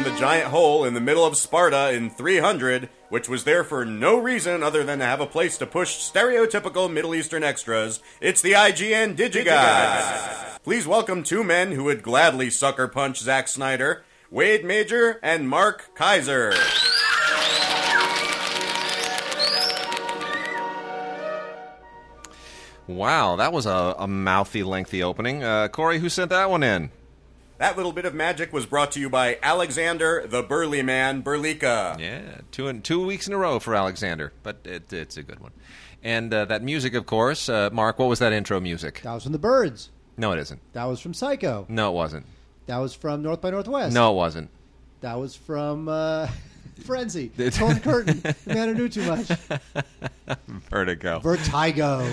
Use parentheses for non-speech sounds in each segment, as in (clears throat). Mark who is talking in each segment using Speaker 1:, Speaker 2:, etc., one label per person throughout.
Speaker 1: from the giant hole in the middle of Sparta in 300, which was there for no reason other than to have a place to push stereotypical Middle Eastern extras, it's the IGN Digigods. Please welcome two men who would gladly sucker punch Zack Snyder, Wade Major and Mark Kaiser.
Speaker 2: Wow, that was a, a mouthy, lengthy opening. Uh, Corey, who sent that one in?
Speaker 1: That little bit of magic was brought to you by Alexander the Burly Man Burlika.
Speaker 2: Yeah, two in, two weeks in a row for Alexander, but it, it's a good one. And uh, that music, of course, uh, Mark. What was that intro music?
Speaker 3: That was from the Birds.
Speaker 2: No, it isn't.
Speaker 3: That was from Psycho.
Speaker 2: No, it wasn't.
Speaker 3: That was from North by Northwest.
Speaker 2: No, it wasn't.
Speaker 3: That was from uh, (laughs) Frenzy. (laughs) Torn (laughs) Curtain. The man who knew too much.
Speaker 2: Vertigo.
Speaker 3: Vertigo.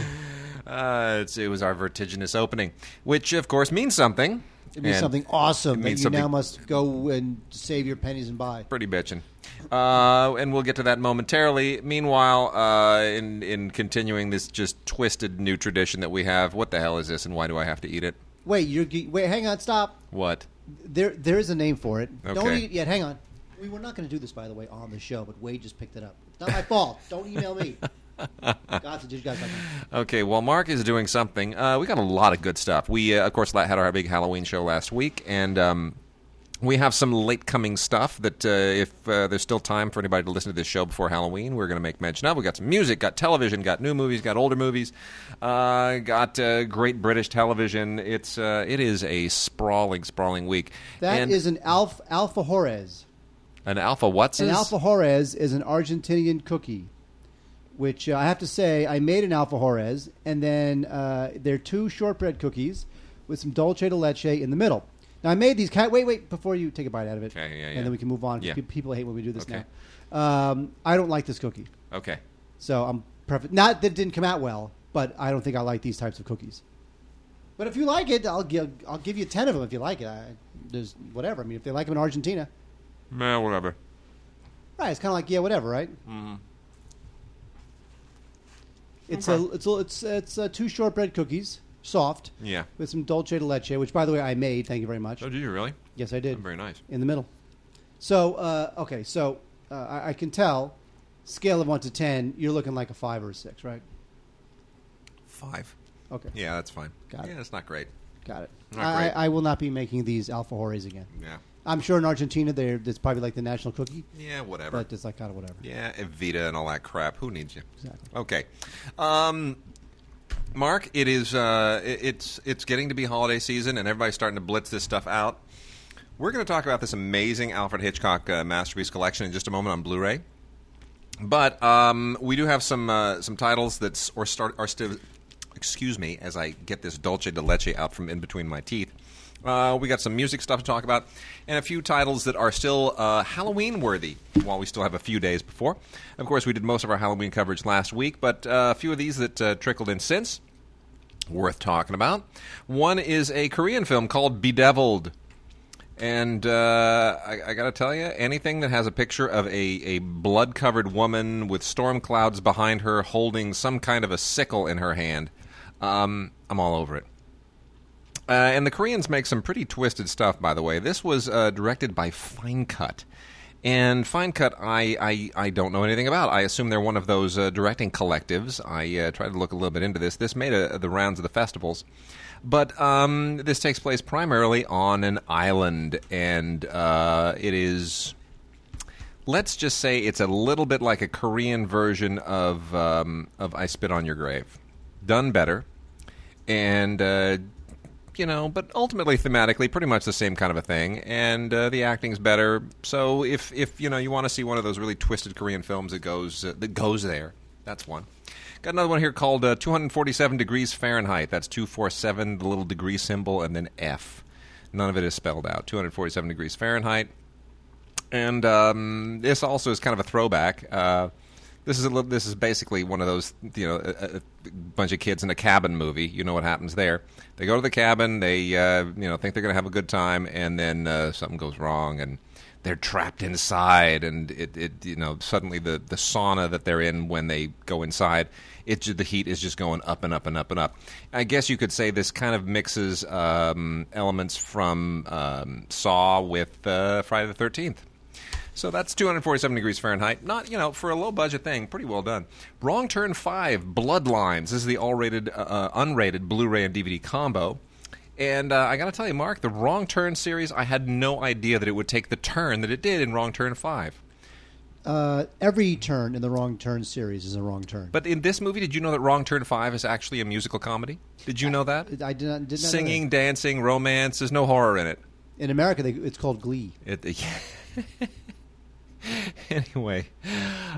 Speaker 2: Uh, it's, it was our vertiginous opening, which of course means something.
Speaker 3: It means
Speaker 2: And
Speaker 3: something awesome that you now must go and save your pennies and buy.
Speaker 2: Pretty bitchin'. Uh, and we'll get to that momentarily. Meanwhile, uh, in in continuing this just twisted new tradition that we have, what the hell is this, and why do I have to eat it?
Speaker 3: Wait, you're wait. Hang on. Stop.
Speaker 2: What?
Speaker 3: There, there is a name for it. Don't eat it yet. Hang on. We were not going to do this, by the way, on the show, but Wade just picked it up. It's not my fault. Don't email me. (laughs) God, did you guys like
Speaker 2: Okay, well, Mark is doing something. Uh, we got a lot of good stuff. We, uh, of course, had our big Halloween show last week, and um, we have some late coming stuff that uh, if uh, there's still time for anybody to listen to this show before Halloween, we're going to make mention of. We got some music, got television, got new movies, got older movies, uh, got uh, great British television. It's uh, it is a sprawling, sprawling week.
Speaker 3: That is
Speaker 2: and
Speaker 3: an alpha, alfajores.
Speaker 2: an alpha. What's
Speaker 3: An Juarez is an Argentinian cookie, which uh, I have to say I made an alfajores, and then uh, they're two shortbread cookies with some dulce de leche in the middle. Now I made these. Ca- wait, wait, before you take a bite out of it,
Speaker 2: Okay, yeah, yeah.
Speaker 3: and then we can move on. 'cause
Speaker 2: Yeah.
Speaker 3: pe- People hate when we do this
Speaker 2: Okay.
Speaker 3: now. Um, I don't like this cookie,
Speaker 2: Okay.
Speaker 3: so I'm perfect. Not that it didn't come out well, but I don't think I like these types of cookies. But if you like it, I'll give I'll give you ten of them if you like it. I, there's whatever. I mean, if they like them in Argentina,
Speaker 2: Man, whatever.
Speaker 3: Right, it's kind of like yeah, whatever, right? Mm-hmm. It's a it's a, it's it's uh, two shortbread cookies, soft,
Speaker 2: Yeah.
Speaker 3: with some dulce de leche, which by the way I made. Thank you very much.
Speaker 2: Oh, did you really?
Speaker 3: Yes, I did.
Speaker 2: Very nice.
Speaker 3: In the middle. So uh, okay, so uh, I, I can tell, scale of one to ten, you're looking like a five or a six, right?
Speaker 2: Five.
Speaker 3: Okay,
Speaker 2: Yeah, that's fine.
Speaker 3: Got it.
Speaker 2: yeah, that's not great.
Speaker 3: got it.
Speaker 2: Not
Speaker 3: I,
Speaker 2: great.
Speaker 3: I will not be making these alfajores again.
Speaker 2: Yeah.
Speaker 3: I'm sure in Argentina, they're it's probably like the national cookie,
Speaker 2: Yeah, whatever.
Speaker 3: but it's like kind of whatever.
Speaker 2: yeah, Evita and all that crap. Who needs you?
Speaker 3: Exactly.
Speaker 2: Okay. Um, Mark, it is uh, it- it's it's getting to be holiday season, and everybody's starting to blitz this stuff out. We're going to talk about this amazing Alfred Hitchcock uh, masterpiece collection in just a moment on Blu-ray. But um, we do have some uh, some titles that or start are still. Excuse me, as I get this dulce de leche out from in between my teeth. Uh, we got some music stuff to talk about, and a few titles that are still uh, Halloween worthy. While we still have a few days before, of course, we did most of our Halloween coverage last week, but uh, a few of these that uh, trickled in since worth talking about. One is a Korean film called Bedevilled. And uh, I, I got to tell you, anything that has a picture of a, a blood covered woman with storm clouds behind her holding some kind of a sickle in her hand, um, I'm all over it. Uh, and the Koreans make some pretty twisted stuff, by the way. This was uh, directed by Fine Cut. And Fine Cut, I, I, I don't know anything about. I assume they're one of those uh, directing collectives. I uh, tried to look a little bit into this. This made a, the rounds of the festivals. But um, this takes place primarily on an island, and uh, it is. Let's just say it's a little bit like a Korean version of um, of I Spit on Your Grave, done better, and uh, you know, but ultimately thematically pretty much the same kind of a thing, and uh, the acting's better. So if if you know you want to see one of those really twisted Korean films that goes uh, that goes there, that's one. Got another one here called uh, 247 degrees Fahrenheit. That's 247, the little degree symbol, and then F. None of it is spelled out. 247 degrees Fahrenheit. And um, this also is kind of a throwback. This is a, this is basically one of those you know a, a bunch of kids in a cabin movie. You know what happens there? They go to the cabin. They uh, you know think they're going to have a good time, and then uh, something goes wrong, and they're trapped inside, and it, it you know suddenly the the sauna that they're in when they go inside, it the heat is just going up and up and up and up. I guess you could say this kind of mixes um, elements from um, Saw with uh, Friday the Thirteenth. So that's 247 degrees Fahrenheit. Not, you know, for a low budget thing, pretty well done. Wrong Turn 5, Bloodlines. This is the all rated, uh, uh, unrated Blu ray and DVD combo. And uh, I got to tell you, Mark, the Wrong Turn series, I had no idea that it would take the turn that it did in Wrong Turn 5.
Speaker 3: Uh, every turn in the Wrong Turn series is a wrong turn.
Speaker 2: But in this movie, did you know that Wrong Turn 5 is actually a musical comedy? Did you know that?
Speaker 3: I did not. Did not
Speaker 2: Singing, dancing, romance, there's no horror in it.
Speaker 3: in America. They, it's called Glee.
Speaker 2: It, (laughs) (laughs) anyway,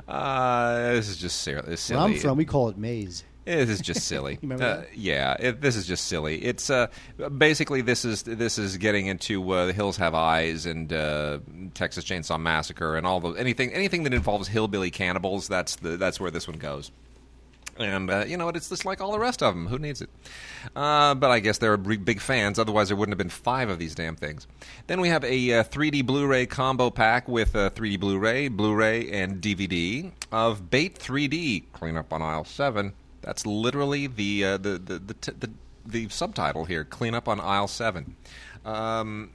Speaker 2: uh, this is just silly.
Speaker 3: Where. I'm from, we call it Maze.
Speaker 2: This is (laughs) just silly. Uh, yeah, it, this is just silly. It's uh, basically this is this is getting into uh, the Hills Have Eyes and uh, Texas Chainsaw Massacre and all those anything anything that involves hillbilly cannibals. That's the that's where this one goes. And uh, you know what? It's just like all the rest of them. Who needs it? Uh, but I guess they're re- big fans. Otherwise, there wouldn't have been five of these damn things. Then we have a uh, 3D Blu-ray combo pack with uh, 3D Blu-ray, Blu-ray, and DVD of Bait 3D. Clean up on aisle seven. That's literally the uh, the the the, the the subtitle here. Clean up on aisle seven. Um,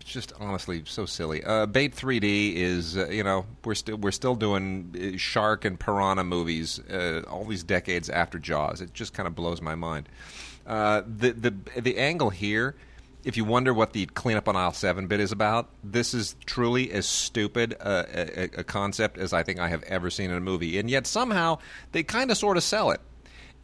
Speaker 2: just honestly so silly. Uh, Bait 3D is uh, you know we're still we're still doing uh, shark and piranha movies uh, all these decades after Jaws. It just kind of blows my mind. Uh, the the the angle here. If you wonder what the cleanup on aisle seven bit is about, this is truly as stupid a, a, a concept as I think I have ever seen in a movie, and yet somehow they kind of sort of sell it.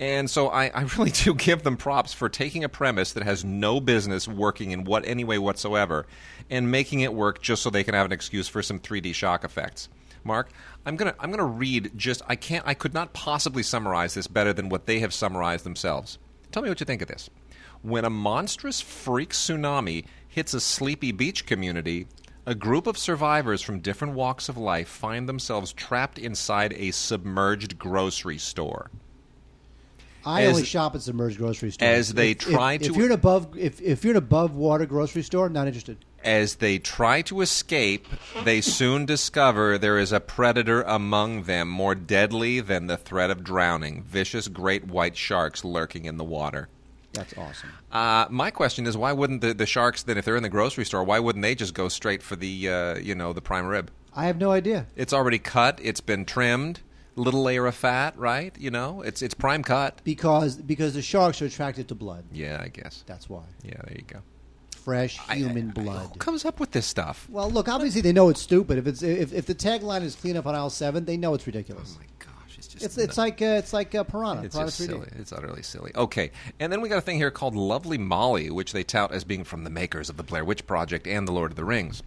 Speaker 2: And so I, I really do (laughs) give them props for taking a premise that has no business working in what any way whatsoever and making it work just so they can have an excuse for some 3D shock effects. Mark, I'm gonna I'm gonna read just I can't I could not possibly summarize this better than what they have summarized themselves. Tell me what you think of this. When a monstrous freak tsunami hits a sleepy beach community, a group of survivors from different walks of life find themselves trapped inside a submerged grocery store.
Speaker 3: I
Speaker 2: As-
Speaker 3: only shop at submerged grocery stores.
Speaker 2: as they
Speaker 3: If-
Speaker 2: try
Speaker 3: if,
Speaker 2: to-
Speaker 3: If you're an above, if, if you're an above water grocery store, not interested.
Speaker 2: As they try to escape, they soon discover there is a predator among them more deadly than the threat of drowning vicious great white sharks lurking in the water.
Speaker 3: That's awesome.
Speaker 2: Uh, my question is, why wouldn't the, the sharks then, if they're in the grocery store, why wouldn't they just go straight for the uh, you know the prime rib?
Speaker 3: I have no idea.
Speaker 2: It's already cut. It's been trimmed. Little layer of fat, right? You know, it's it's prime cut.
Speaker 3: Because because the sharks are attracted to blood.
Speaker 2: Yeah, I guess.
Speaker 3: That's why.
Speaker 2: Yeah, there you go.
Speaker 3: Fresh human
Speaker 2: I-
Speaker 3: blood.
Speaker 2: Who comes up with this stuff?
Speaker 3: well, look, obviously they know it's stupid. If it's if, if the tagline is clean up on aisle seven, they know it's ridiculous.
Speaker 2: Oh my gosh, it's just
Speaker 3: it's it's like uh, it's like uh, Piranha.
Speaker 2: It's
Speaker 3: Piranha
Speaker 2: just
Speaker 3: 3D.
Speaker 2: silly. It's utterly silly. Okay, and then we got a thing here called Lovely Molly, which they tout as being from the makers of the Blair Witch Project and the Lord of the Rings.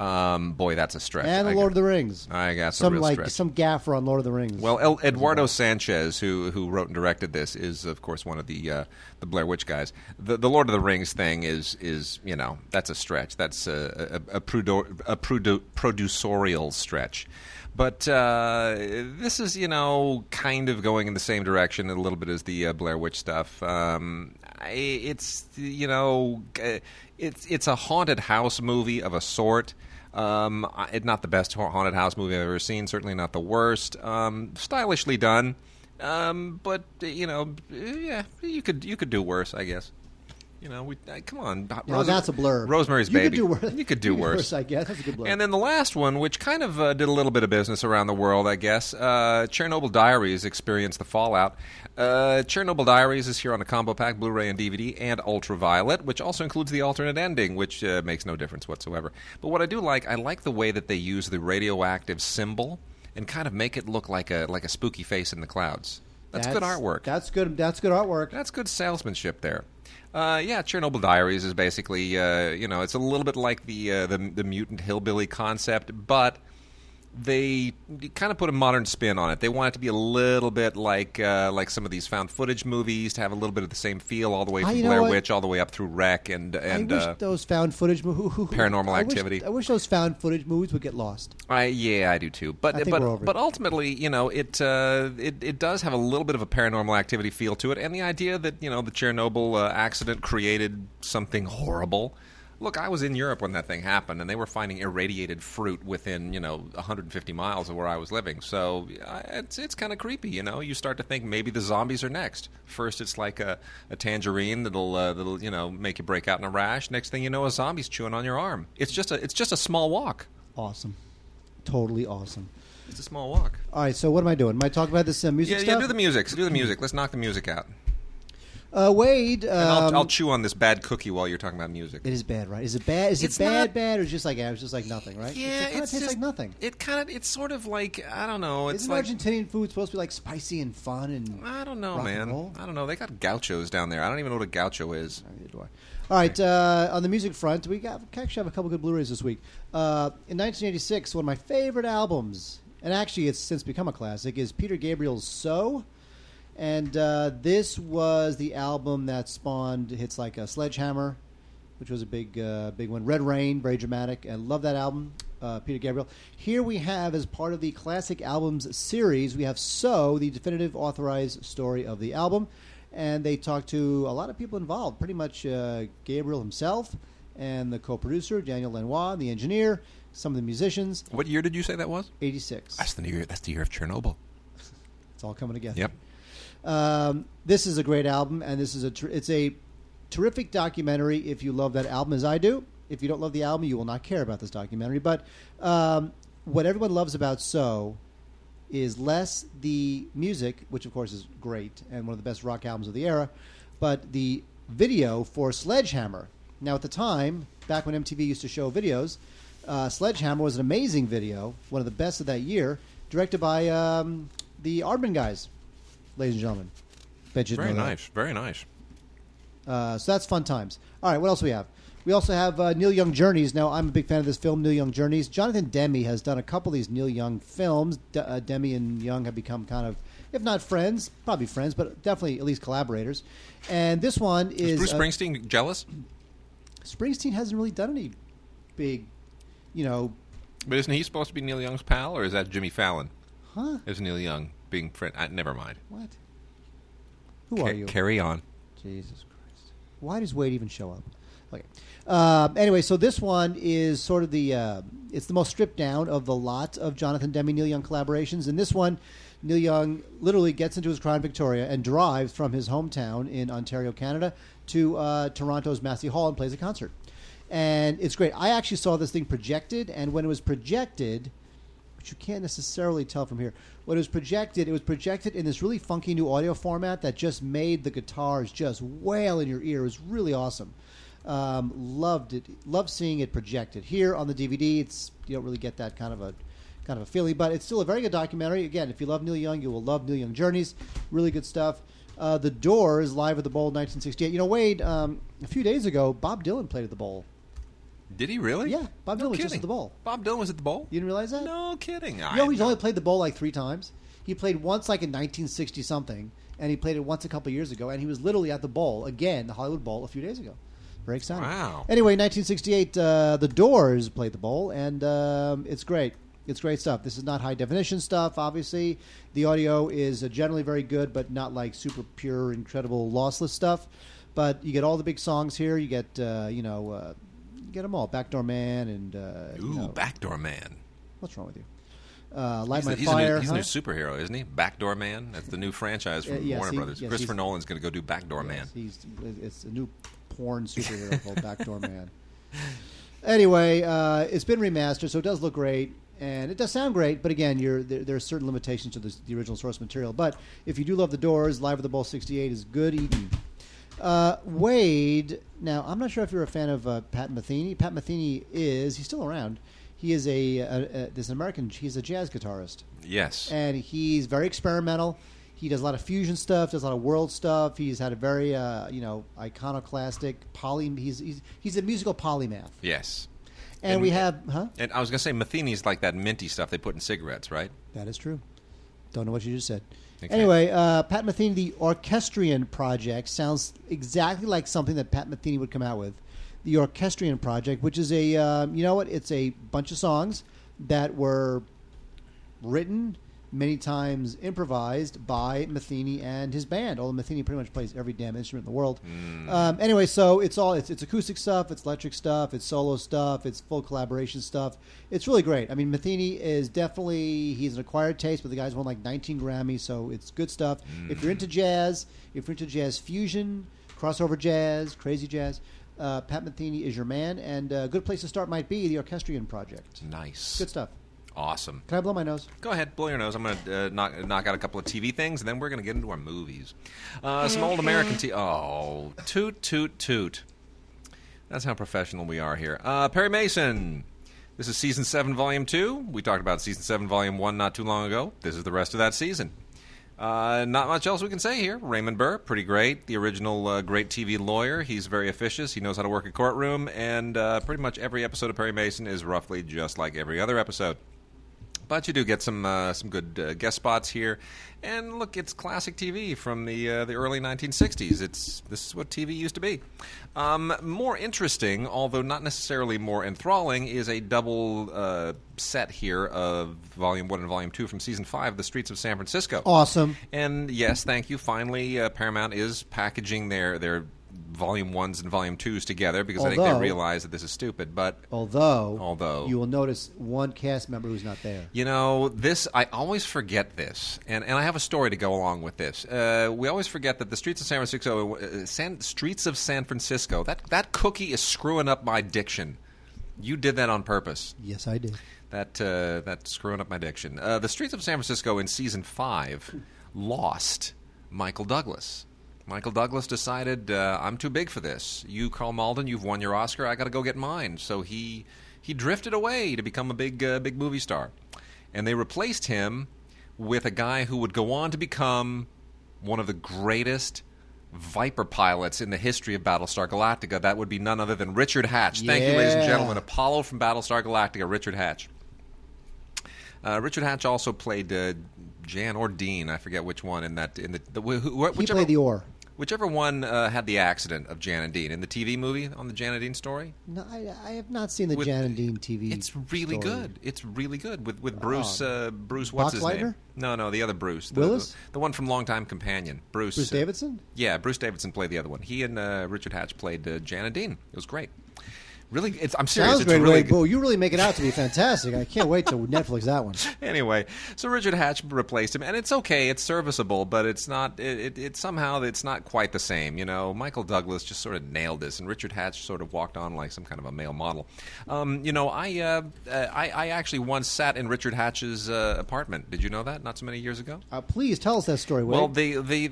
Speaker 2: Um, boy, that's a stretch.
Speaker 3: And the
Speaker 2: I
Speaker 3: Lord of the Rings.
Speaker 2: I got some
Speaker 3: like
Speaker 2: stretch.
Speaker 3: some gaffer on Lord of the Rings.
Speaker 2: Well, El- Eduardo Sanchez, who who wrote and directed this, is of course one of the uh, the Blair Witch guys. The the Lord of the Rings thing is is you know that's a stretch. That's a a, a, prudo- a prudo- producerial stretch. But uh, this is, you know, kind of going in the same direction a little bit as the uh, Blair Witch stuff. Um, I, it's, you know, it's it's a haunted house movie of a sort. Um, not the best haunted house movie I've ever seen. Certainly not the worst. Um, stylishly done, um, but you know, yeah, you could you could do worse, I guess. You know, we uh, come on.
Speaker 3: Now, that's a blur.
Speaker 2: Rosemary's
Speaker 3: you
Speaker 2: Baby.
Speaker 3: Could do worse.
Speaker 2: You could do (laughs) worse.
Speaker 3: I guess that's a good blur.
Speaker 2: And then the last one, which kind of uh, did a little bit of business around the world, I guess. Uh, Chernobyl Diaries experienced the fallout. Uh, Chernobyl Diaries is here on a combo pack, Blu-ray and DVD, and Ultraviolet, which also includes the alternate ending, which uh, makes no difference whatsoever. But what I do like, I like the way that they use the radioactive symbol and kind of make it look like a like a spooky face in the clouds. That's, good artwork.
Speaker 3: That's good. That's good artwork.
Speaker 2: That's good salesmanship there. Uh, yeah, Chernobyl Diaries is basically, uh, you know, it's a little bit like the, uh, the the mutant hillbilly concept, but they kind of put a modern spin on it. They want it to be a little bit like uh, like some of these found footage movies, to have a little bit of the same feel all the way from Blair? Witch all the way up through REC and and
Speaker 3: I wish
Speaker 2: uh,
Speaker 3: those found footage mo-
Speaker 2: Paranormal
Speaker 3: I wish-
Speaker 2: Activity.
Speaker 3: I wish those found footage movies would get lost.
Speaker 2: I yeah, I do too. But but but ultimately, you know, it, uh, it it does have a little bit of a paranormal activity feel to it, and the idea that you know the Chernobyl uh, accident created something horrible. Look, I was in Europe when that thing happened, and they were finding irradiated fruit within you know 150 miles of where I was living. So it's it's kind of creepy, you know. You start to think maybe the zombies are next. First, it's like a, a tangerine that'll uh, that'll you know make you break out in a rash. Next thing you know, a zombie's chewing on your arm. It's just a it's just a small walk.
Speaker 3: Awesome, totally awesome.
Speaker 2: It's a small walk.
Speaker 3: All right, so what am I doing? Am I talking about this uh, music
Speaker 2: Yeah,
Speaker 3: stuff?
Speaker 2: yeah, do the music. Do the music. Let's knock the music out.
Speaker 3: Uh, Wade, um,
Speaker 2: I'll, I'll chew on this bad cookie while you're talking about music.
Speaker 3: it is bad, right? Is it bad? Is
Speaker 2: It's
Speaker 3: it bad?
Speaker 2: not-
Speaker 3: Bad or just like yeah, it's just like nothing, right?
Speaker 2: Yeah,
Speaker 3: it kind of tastes
Speaker 2: just
Speaker 3: like nothing.
Speaker 2: It kind of, it's sort of like I don't know. It's
Speaker 3: Isn't
Speaker 2: like
Speaker 3: Argentinian food supposed to be like spicy and fun and?
Speaker 2: I don't know, man. I don't know. They got gauchos down there. I don't even know what a gaucho is.
Speaker 3: Neither do I. All right, uh, on the music front, we got actually have a couple good Blu-rays this week. Uh, in 1986, one of my favorite albums, and actually it's since become a classic, is Peter Gabriel's "So," and uh, this was the album that spawned hits like a "Sledgehammer," which was a big, uh, big one. "Red Rain," very dramatic, and love that album. Uh, Peter Gabriel. Here we have, as part of the classic albums series, we have "So," the definitive authorized story of the album and they talked to a lot of people involved. Pretty much uh, Gabriel himself and the co-producer Daniel Lanois, the engineer, some of the musicians.
Speaker 2: What year did you say that was?
Speaker 3: Eighty-six.
Speaker 2: That's the year. That's the year of Chernobyl.
Speaker 3: It's all coming together.
Speaker 2: Yep.
Speaker 3: Um, this is a great album, and this is a it's a terrific documentary. If you love that album as I do, if you don't love the album, you will not care about this documentary. But um, what everyone loves about So is less the music, which of course is great and one of the best rock albums of the era, but the video for Sledgehammer. Now, at the time, back when MTV used to show videos, uh, Sledgehammer was an amazing video, one of the best of that year, directed by um, the Aardman guys, ladies and gentlemen. Bet you didn't
Speaker 2: Very
Speaker 3: know that.
Speaker 2: nice. Very nice.
Speaker 3: Uh, so that's fun times. All right, what else we have? We also have uh, Neil Young Journeys. Now, I'm a big fan of this film, Neil Young Journeys. Jonathan Demme has done a couple of these Neil Young films. D- uh, Demme and Young have become kind of, if not friends, probably friends, but definitely at least collaborators. And this one is
Speaker 2: Is Bruce
Speaker 3: uh,
Speaker 2: Springsteen jealous?
Speaker 3: Springsteen hasn't really done any big, you know,
Speaker 2: But isn't he supposed to be Neil Young's pal, or is that Jimmy Fallon?
Speaker 3: huh?
Speaker 2: Is Neil Young being friend? I, never mind.
Speaker 3: What? Who
Speaker 2: Ca-
Speaker 3: are you?
Speaker 2: Carry on.
Speaker 3: Jesus Christ. Why does Wade even show up? Okay. Um, anyway, so this one is sort of the uh, it's the most stripped down of the lot of Jonathan Demme Neil Young collaborations. And this one, Neil Young literally gets into his in Victoria and drives from his hometown in Ontario, Canada, to uh, Toronto's Massey Hall and plays a concert. And it's great. I actually saw this thing projected, and when it was projected, you can't necessarily tell from here. When it was projected, it was projected in this really funky new audio format that just made the guitars just wail in your ear. It was really awesome. Um, loved it. Loved seeing it projected here on the DVD. It's you don't really get that kind of a kind of a feeling, but it's still a very good documentary. Again, if you love Neil Young, you will love Neil Young Journeys. Really good stuff. Uh, the Doors live at the Bowl, 1968. You know, Wade. Um, a few days ago, Bob Dylan played at the Bowl.
Speaker 2: Did he really?
Speaker 3: Yeah, Bob Dylan was just at the bowl.
Speaker 2: Bob Dylan was at the bowl.
Speaker 3: You didn't realize that?
Speaker 2: No kidding.
Speaker 3: You know, he's only played the bowl like three times. He played once like in 1960 something, and he played it once a couple years ago, and he was literally at the bowl again, the Hollywood Bowl, a few days ago. Very exciting.
Speaker 2: Wow.
Speaker 3: Anyway, 1968, uh, the Doors played the bowl, and um, it's great. It's great stuff. This is not high definition stuff, obviously. The audio is uh, generally very good, but not like super pure, incredible, lossless stuff. But you get all the big songs here. You get, uh, you know, uh, get them all. Backdoor Man and uh,
Speaker 2: Ooh,
Speaker 3: you know,
Speaker 2: Backdoor Man.
Speaker 3: what's wrong with you? Uh, Light
Speaker 2: He's,
Speaker 3: My
Speaker 2: a, he's,
Speaker 3: Fire.
Speaker 2: a new, he's a new superhero, isn't he? Backdoor Man. That's the new franchise from
Speaker 3: Uh, yes,
Speaker 2: Warner
Speaker 3: he-
Speaker 2: Brothers.
Speaker 3: yes,
Speaker 2: Christopher Nolan's going to go do Backdoor Man.
Speaker 3: He's it's a new porn superhero called Backdoor Man. (laughs) Anyway, uh, it's been remastered, so it does look great and it does sound great. But again, you're, there, there are certain limitations to the, the original source material. But if you do love the Doors, Live at the Bowl '68 is good eating. Uh, Wade, now I'm not sure if you're a fan of uh, Pat Metheny. Pat Metheny is he's still around. He is a, a, a this American. He's a jazz guitarist
Speaker 2: Yes.
Speaker 3: and he's very experimental. He does a lot of fusion stuff, does a lot of world stuff. He's had a very, uh, you know, iconoclastic poly. He's, he's he's a musical polymath,
Speaker 2: yes.
Speaker 3: And,
Speaker 2: And-
Speaker 3: we have, huh?
Speaker 2: And I was going to say Matheny's like that minty stuff they put in cigarettes, right?
Speaker 3: That is true. Don't know what you just said.
Speaker 2: Okay.
Speaker 3: Anyway, uh, Pat Metheny, the Orchestrion Project, sounds exactly like something that Pat Metheny would come out with. The Orchestrion Project, which is a, um, you know what? It's a bunch of songs that were written, many times improvised by Metheny and his band. Although Metheny pretty much plays every damn instrument in the world. Um, anyway, so it's all it's, it's acoustic stuff, it's electric stuff, it's solo stuff, it's full collaboration stuff. It's really great. I mean, Metheny is definitely he's an acquired taste, but the guy's won like 19 Grammys, so it's good stuff. If you're into jazz, if you're into jazz fusion, crossover jazz, crazy jazz. Uh, Pat Metheny is your man, and a good place to start might be the Orchestrion Project.
Speaker 2: Nice.
Speaker 3: Good stuff.
Speaker 2: Awesome.
Speaker 3: Can I blow my nose?
Speaker 2: Go ahead, blow your nose. I'm going to uh, knock, knock out a couple of TV things, and then we're going to get into our movies. Uh, some old American TV. Oh, toot, toot, toot. That's how professional we are here. Uh, Perry Mason. This is season 7, volume 2. We talked about season 7, volume 1 not too long ago. This is the rest of that season. Uh, not much else we can say here. Raymond Burr, pretty great. The original uh, great TV lawyer. He's very officious. He knows how to work a courtroom. And uh, pretty much every episode of Perry Mason is roughly just like every other episode. But you do get some uh, some good uh, guest spots here, and look, it's classic TV from the uh, the early 1960s. It's this is what TV used to be. Um, more interesting, although not necessarily more enthralling, is a double uh, set here of Volume One and Volume Two from Season Five, The Streets of San Francisco.
Speaker 3: Awesome.
Speaker 2: And yes, thank you. Finally, uh, Paramount is packaging their their Volume Ones and Volume Twos together because I think they realize that this is stupid. But
Speaker 3: Although,
Speaker 2: Although.
Speaker 3: you will notice one cast member who's not there.
Speaker 2: You know, this I always forget this, and, and I have a story to go along with this. Uh, we always forget that the streets of San Francisco, uh, San, streets of San Francisco, that that cookie is screwing up my diction. You did that on purpose.
Speaker 3: Yes, I did.
Speaker 2: That uh, that's screwing up my diction. Uh, the streets of San Francisco in season five lost Michael Douglas. Michael Douglas decided uh, I'm too big for this. You, Karl Malden, you've won your Oscar. I got to go get mine. So he he drifted away to become a big uh, big movie star, and they replaced him with a guy who would go on to become one of the greatest Viper pilots in the history of Battlestar Galactica. That would be none other than Richard Hatch. Thank you, ladies and gentlemen. Apollo from Battlestar Galactica, Richard Hatch. Uh, Richard Hatch also played uh, Jan or Dean, I forget which one in that in the, the wh- wh-
Speaker 3: He played the oar.
Speaker 2: Whichever one uh, had the accident of Jan and Dean in the TV movie on the Jan and Dean story.
Speaker 3: No, I, I have not seen the
Speaker 2: With-
Speaker 3: Jan and Dean TV.
Speaker 2: It's really
Speaker 3: story.
Speaker 2: good. It's really good with with Bruce.
Speaker 3: Oh.
Speaker 2: Uh, Bruce, what's his name? No, no, the other Bruce. The,
Speaker 3: Willis?
Speaker 2: the, the one from Longtime Companion. Bruce.
Speaker 3: Bruce
Speaker 2: uh,
Speaker 3: Davidson.
Speaker 2: yeah, Bruce Davison played the other one. He and uh, Richard Hatch played uh, Jan and Dean. It was great. Really, it's, I'm serious.
Speaker 3: Sounds
Speaker 2: it's
Speaker 3: great.
Speaker 2: really
Speaker 3: Really, you really make it out to be fantastic. I can't wait to Netflix that one. (laughs)
Speaker 2: anyway, so Richard Hatch replaced him, and it's okay. It's serviceable, but it's not. It, it, it somehow it's not quite the same. You know, Michael Douglas just sort of nailed this, and Richard Hatch sort of walked on like some kind of a male model. Um, you know, I, uh, uh, I I actually once sat in Richard Hatch's uh, apartment. Did you know that? Not so many years ago.
Speaker 3: Uh, please tell us that story. Wade.
Speaker 2: Well, the
Speaker 3: the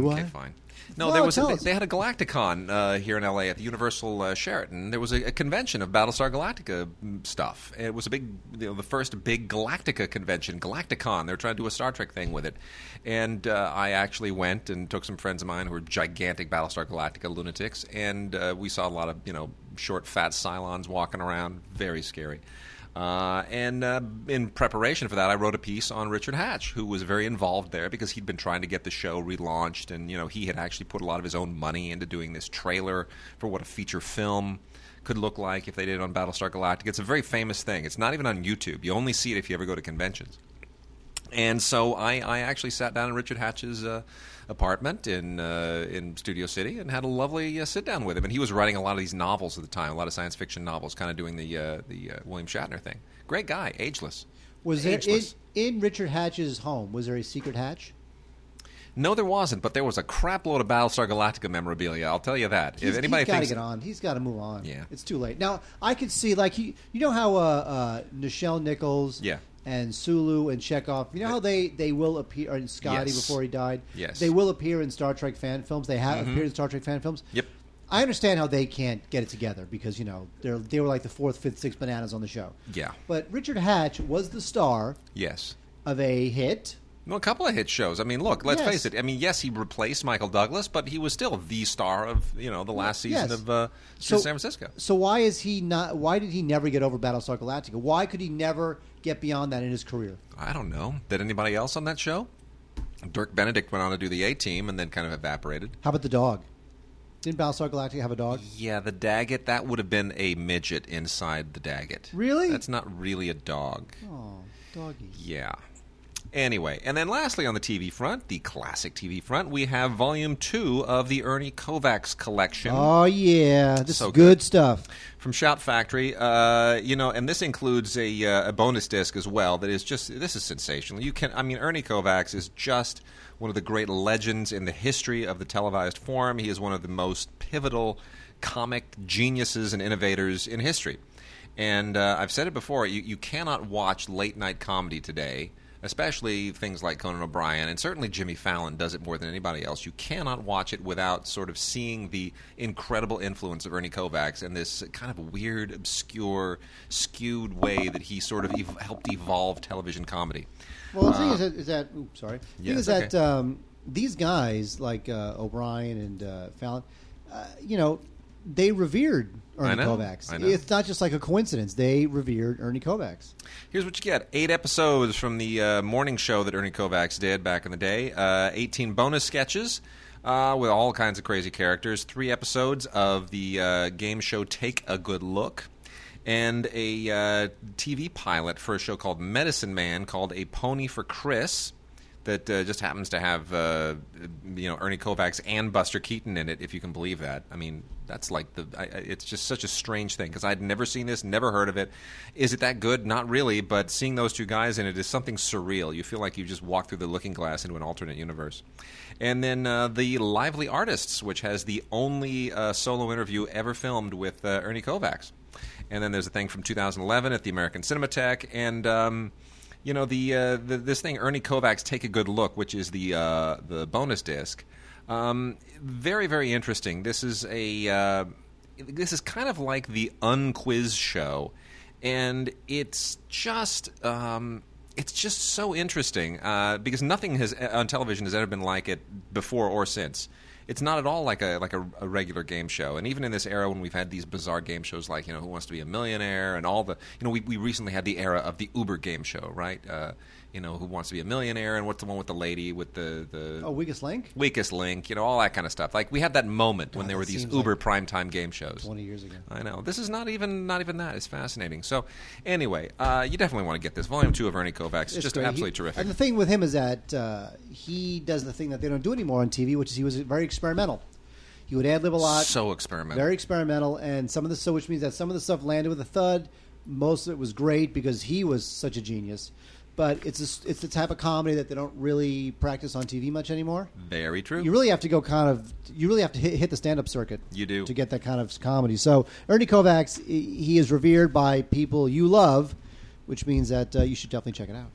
Speaker 3: what?
Speaker 2: Okay, fine. No,
Speaker 3: No,
Speaker 2: there was they, they had a Galacticon uh, here in LA at the Universal uh, Sheraton. There was a, a convention of Battlestar Galactica mm, stuff. It was a big, you know, the first big Galactica convention, Galacticon. They were trying to do a Star Trek thing with it, and uh, I actually went and took some friends of mine who were gigantic Battlestar Galactica lunatics, and uh, we saw a lot of you know short, fat Cylons walking around, very scary. Uh, and uh, in preparation for that, I wrote a piece on Richard Hatch, who was very involved there because he'd been trying to get the show relaunched, and you know he had actually put a lot of his own money into doing this trailer for what a feature film could look like if they did it on Battlestar Galactica. It's a very famous thing. It's not even on YouTube. You only see it if you ever go to conventions. And so I, I actually sat down in Richard Hatch's uh, apartment in uh, in Studio City and had a lovely uh, sit down with him. And he was writing a lot of these novels at the time, a lot of science fiction novels, kind of doing the uh, the uh, William Shatner thing. Great guy, ageless.
Speaker 3: was there in, in Richard Hatch's home? Was there a secret hatch?
Speaker 2: No, there wasn't, but there was a crap load of Battlestar Galactica memorabilia. I'll tell you that.
Speaker 3: He's,
Speaker 2: if anybody
Speaker 3: he's got to get on. He's got to move on.
Speaker 2: Yeah.
Speaker 3: it's too late now. I could see like he, you know how uh, uh, Nichelle Nichols,
Speaker 2: Yeah.
Speaker 3: And Sulu and Chekov. You know how they they will appear and Scotty
Speaker 2: Yes.
Speaker 3: before he died.
Speaker 2: Yes. Mm-hmm.
Speaker 3: they will appear in Star Trek fan films. They have appeared in Star Trek fan films.
Speaker 2: Yep.
Speaker 3: I understand how they can't get it together because you know they're they were like the fourth, fifth, sixth bananas on the show.
Speaker 2: Yeah.
Speaker 3: But Richard Hatch was the star
Speaker 2: yes,
Speaker 3: of a hit
Speaker 2: Well, a couple of hit shows. I mean, look, let's
Speaker 3: Yes.
Speaker 2: face it. I mean, yes, he replaced Michael Douglas, but he was still the star of you know the last season
Speaker 3: Yes.
Speaker 2: of uh, San Francisco.
Speaker 3: So why is he not? Why did he never get over Battlestar Galactica? Why could he never get beyond that in his career?
Speaker 2: I don't know. Did anybody else on that show? Dirk Benedict went on to do the A Team and then kind of evaporated.
Speaker 3: How about the dog? Didn't Battlestar Galactica have a dog?
Speaker 2: Yeah, the Daggit, that would have been a midget inside the Daggit.
Speaker 3: Really?
Speaker 2: That's not really a dog.
Speaker 3: Oh, doggy.
Speaker 2: Yeah. Anyway, and then lastly on the TV front, the classic TV front, we have volume two of the Ernie Kovacs collection.
Speaker 3: Oh yeah, this
Speaker 2: So
Speaker 3: is good,
Speaker 2: good.
Speaker 3: stuff.
Speaker 2: from Shout Factory. Uh, you know, and this includes a, uh, a bonus disc as well. That is just this is sensational. You can, I mean, Ernie Kovacs is just one of the great legends in the history of the televised form. He is one of the most pivotal comic geniuses and innovators in history. And uh, I've said it before: you, you cannot watch late night comedy today. Especially things like Conan O'Brien, and certainly Jimmy Fallon does it more than anybody else. You cannot watch it without sort of seeing the incredible influence of Ernie Kovacs and this kind of weird, obscure, skewed way that he sort of ev- helped evolve television comedy.
Speaker 3: Well, the thing is that, is that oops, sorry. The
Speaker 2: Yeah,
Speaker 3: thing is
Speaker 2: it's
Speaker 3: that um, these guys like uh, O'Brien and uh, Fallon, uh, you know, they revered Ernie
Speaker 2: I know,
Speaker 3: Kovacs.
Speaker 2: I know.
Speaker 3: It's not just like a coincidence. They revered Ernie Kovacs.
Speaker 2: Here's what you get: eight episodes from the uh, morning show that Ernie Kovacs did back in the day. Uh, Eighteen bonus sketches. Uh, with all kinds of crazy characters, three episodes of the uh, game show Take a Good Look, and a uh, TV pilot for a show called Medicine Man called A Pony for Chris that uh, just happens to have uh, you know Ernie Kovacs and Buster Keaton in it, if you can believe that. I mean, that's like the I, it's just such a strange thing because I'd never seen this, never heard of it. Is it that good? Not really, but seeing those two guys in it is something surreal. You feel like you just walked through the Looking Glass into an alternate universe. And then uh, the Lively Artists, which has the only uh, solo interview ever filmed with uh, Ernie Kovacs. And then there's a thing from 2011 at the American Cinematheque, and um, you know the, uh, the this thing Ernie Kovacs take a good look, which is the uh, the bonus disc. Um, very very interesting. This is a uh, this is kind of like the Unquiz show, and it's just. Um, it's just so interesting uh, because nothing has on television has ever been like it before or since. It's not at all like a like a, a regular game show, and even in this era when we've had these bizarre game shows like you know Who Wants to Be a Millionaire and all the you know we, we recently had the era of the Uber game show, right? Uh, you know Who Wants to Be a Millionaire and what's the one with the lady with the the
Speaker 3: Oh, weakest link.
Speaker 2: weakest link, you know all that kind of stuff. Like we had that moment when there were these Uber
Speaker 3: like
Speaker 2: primetime game shows.
Speaker 3: Twenty years ago.
Speaker 2: I know. This is not even not even that. It's fascinating. So, anyway, uh, you definitely want to get this volume two of Ernie Kovacs. It's
Speaker 3: It's
Speaker 2: just
Speaker 3: great.
Speaker 2: absolutely
Speaker 3: He-
Speaker 2: terrific.
Speaker 3: And the thing with him is that uh, he does the thing that they don't do anymore on TV, which is he was very experimental. He would ad lib a lot.
Speaker 2: so experimental.
Speaker 3: very experimental, and some of the so which means that some of the stuff landed with a thud. Most of it was great because he was such a genius. But it's a, it's the type of comedy that they don't really practice on TV much anymore.
Speaker 2: Very true.
Speaker 3: You really have to go kind of you really have to hit, hit the stand up circuit.
Speaker 2: You do.
Speaker 3: to get that kind of comedy. So Ernie Kovacs, he is revered by people you love, which means that uh, you should definitely check it out.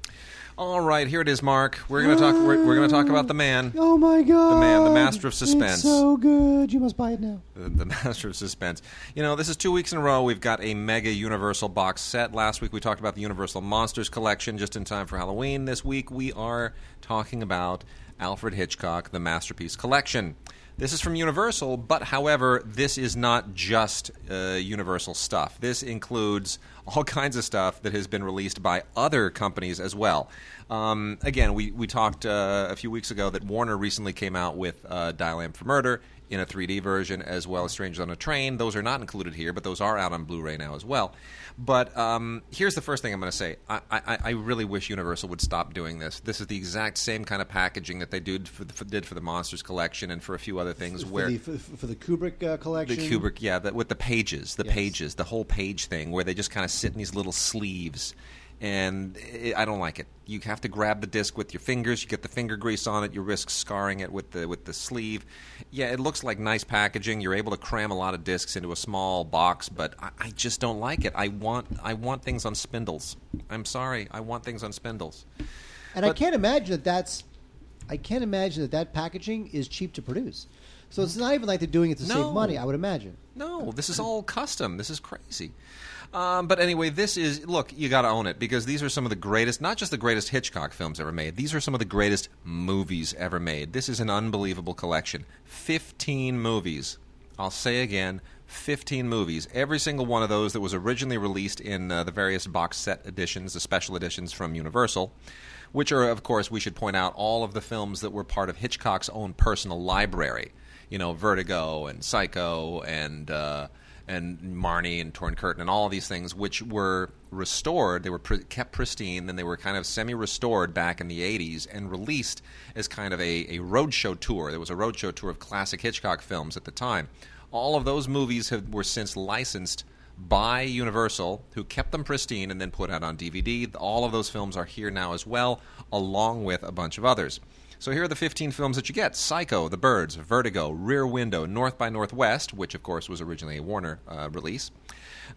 Speaker 2: All right, here it is, Mark. We're gonna talk. We're, we're gonna talk about the man,
Speaker 3: Oh my god!
Speaker 2: The man, the master of
Speaker 3: It's
Speaker 2: suspense.
Speaker 3: so good. You must buy it now.
Speaker 2: the, the (laughs) master of suspense. You know, this is two weeks in a row. We've got a mega Universal box set. Last week we talked about the Universal Monsters collection, just in time for Halloween. This week we are talking about Alfred Hitchcock, the Masterpiece Collection. This is from Universal, but however, this is not just uh, Universal stuff. This includes all (laughs) kinds of stuff that has been released by other companies as well. Um, again, we, we talked uh, a few weeks ago that Warner recently came out with uh, Dial M for Murder in a 3D version, as well as Strangers on a Train. Those are not included here, but those are out on Blu-ray now as well. But um, here's the first thing I'm going to say: I, I, I really wish Universal would stop doing this. This is the exact same kind of packaging that they did for the, for, did for the Monsters collection and for a few other things.
Speaker 3: For
Speaker 2: where
Speaker 3: the, for, for the Kubrick uh, collection,
Speaker 2: the Kubrick, yeah, the, with the pages, the
Speaker 3: Yes.
Speaker 2: pages, the whole page thing, where they just kind of sit in these little sleeves, and it, I don't like it. You have to grab the disc with your fingers. You get the finger grease on it. You risk scarring it with the with the sleeve. Yeah, it looks like nice packaging. You're able to cram a lot of discs into a small box, but I, I just don't like it. I want I want things on spindles. I'm sorry, I want things on spindles.
Speaker 3: and I can't imagine that that's. I can't imagine that that packaging is cheap to produce. So it's not even like they're doing it to
Speaker 2: No.
Speaker 3: save money. I would imagine.
Speaker 2: No, this is all custom. This is crazy. Um, but anyway, this is look. You got to own it because these are some of the greatest, not just the greatest Hitchcock films ever made. These are some of the greatest movies ever made. This is an unbelievable collection. Fifteen movies. I'll say again, 15 movies. Every single one of those that was originally released in uh, the various box set editions, the special editions from Universal, which are, of course, we should point out all of the films that were part of Hitchcock's own personal library. You know, Vertigo and Psycho and. Uh, and Marnie and Torn Curtain and all these things, which were restored. They were pr- kept pristine, then they were kind of semi-restored back in the '80s and released as kind of a, a roadshow tour. There was a roadshow tour of classic Hitchcock films at the time. All of those movies have, were since licensed by Universal, who kept them pristine and then put out on DVD. All of those films are here now as well, along with a bunch of others. So here are the 15 films that you get Psycho, The Birds, Vertigo, Rear Window, North by Northwest, which of course was originally a Warner uh, release,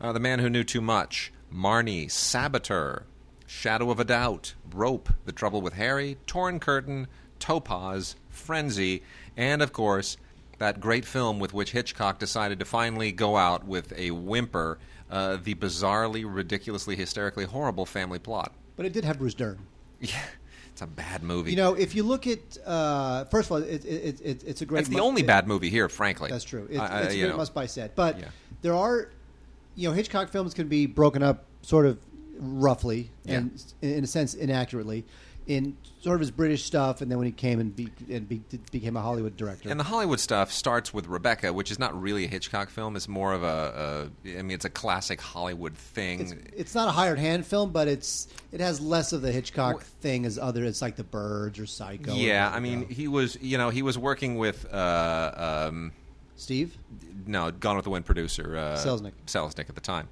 Speaker 2: uh, The Man Who Knew Too Much, Marnie, Saboteur, Shadow of a Doubt, Rope, The Trouble with Harry, Torn Curtain, Topaz, Frenzy, and of course, that great film with which Hitchcock decided to finally go out with a whimper, uh, the bizarrely, ridiculously, hysterically horrible family plot.
Speaker 3: But it did have Bruce Dern. (laughs)
Speaker 2: Yeah, a bad movie.
Speaker 3: You know, if you look at uh, first of all, it, it, it, it's a great.
Speaker 2: it's the
Speaker 3: mu-
Speaker 2: only
Speaker 3: it-
Speaker 2: bad movie here, frankly.
Speaker 3: That's true. It's,
Speaker 2: I- I-
Speaker 3: it's a great
Speaker 2: know.
Speaker 3: must buy set, but
Speaker 2: Yeah.
Speaker 3: there are, you know, Hitchcock films can be broken up sort of roughly and in a sense inaccurately in sort of his British stuff, and then when he came and, be, and be, became a Hollywood director.
Speaker 2: And the Hollywood stuff starts with Rebecca, which is not really a Hitchcock film. It's more of a, a I mean, it's a classic Hollywood thing.
Speaker 3: it's, it's not a hired hand film, but it's it has less of the Hitchcock thing as other. It's like The Birds or Psycho.
Speaker 2: yeah,
Speaker 3: whatever.
Speaker 2: I mean, he was, you know, he was working with, uh, um,
Speaker 3: Steve.
Speaker 2: no, Gone with the Wind producer uh,
Speaker 3: Selznick.
Speaker 2: Selznick at the time,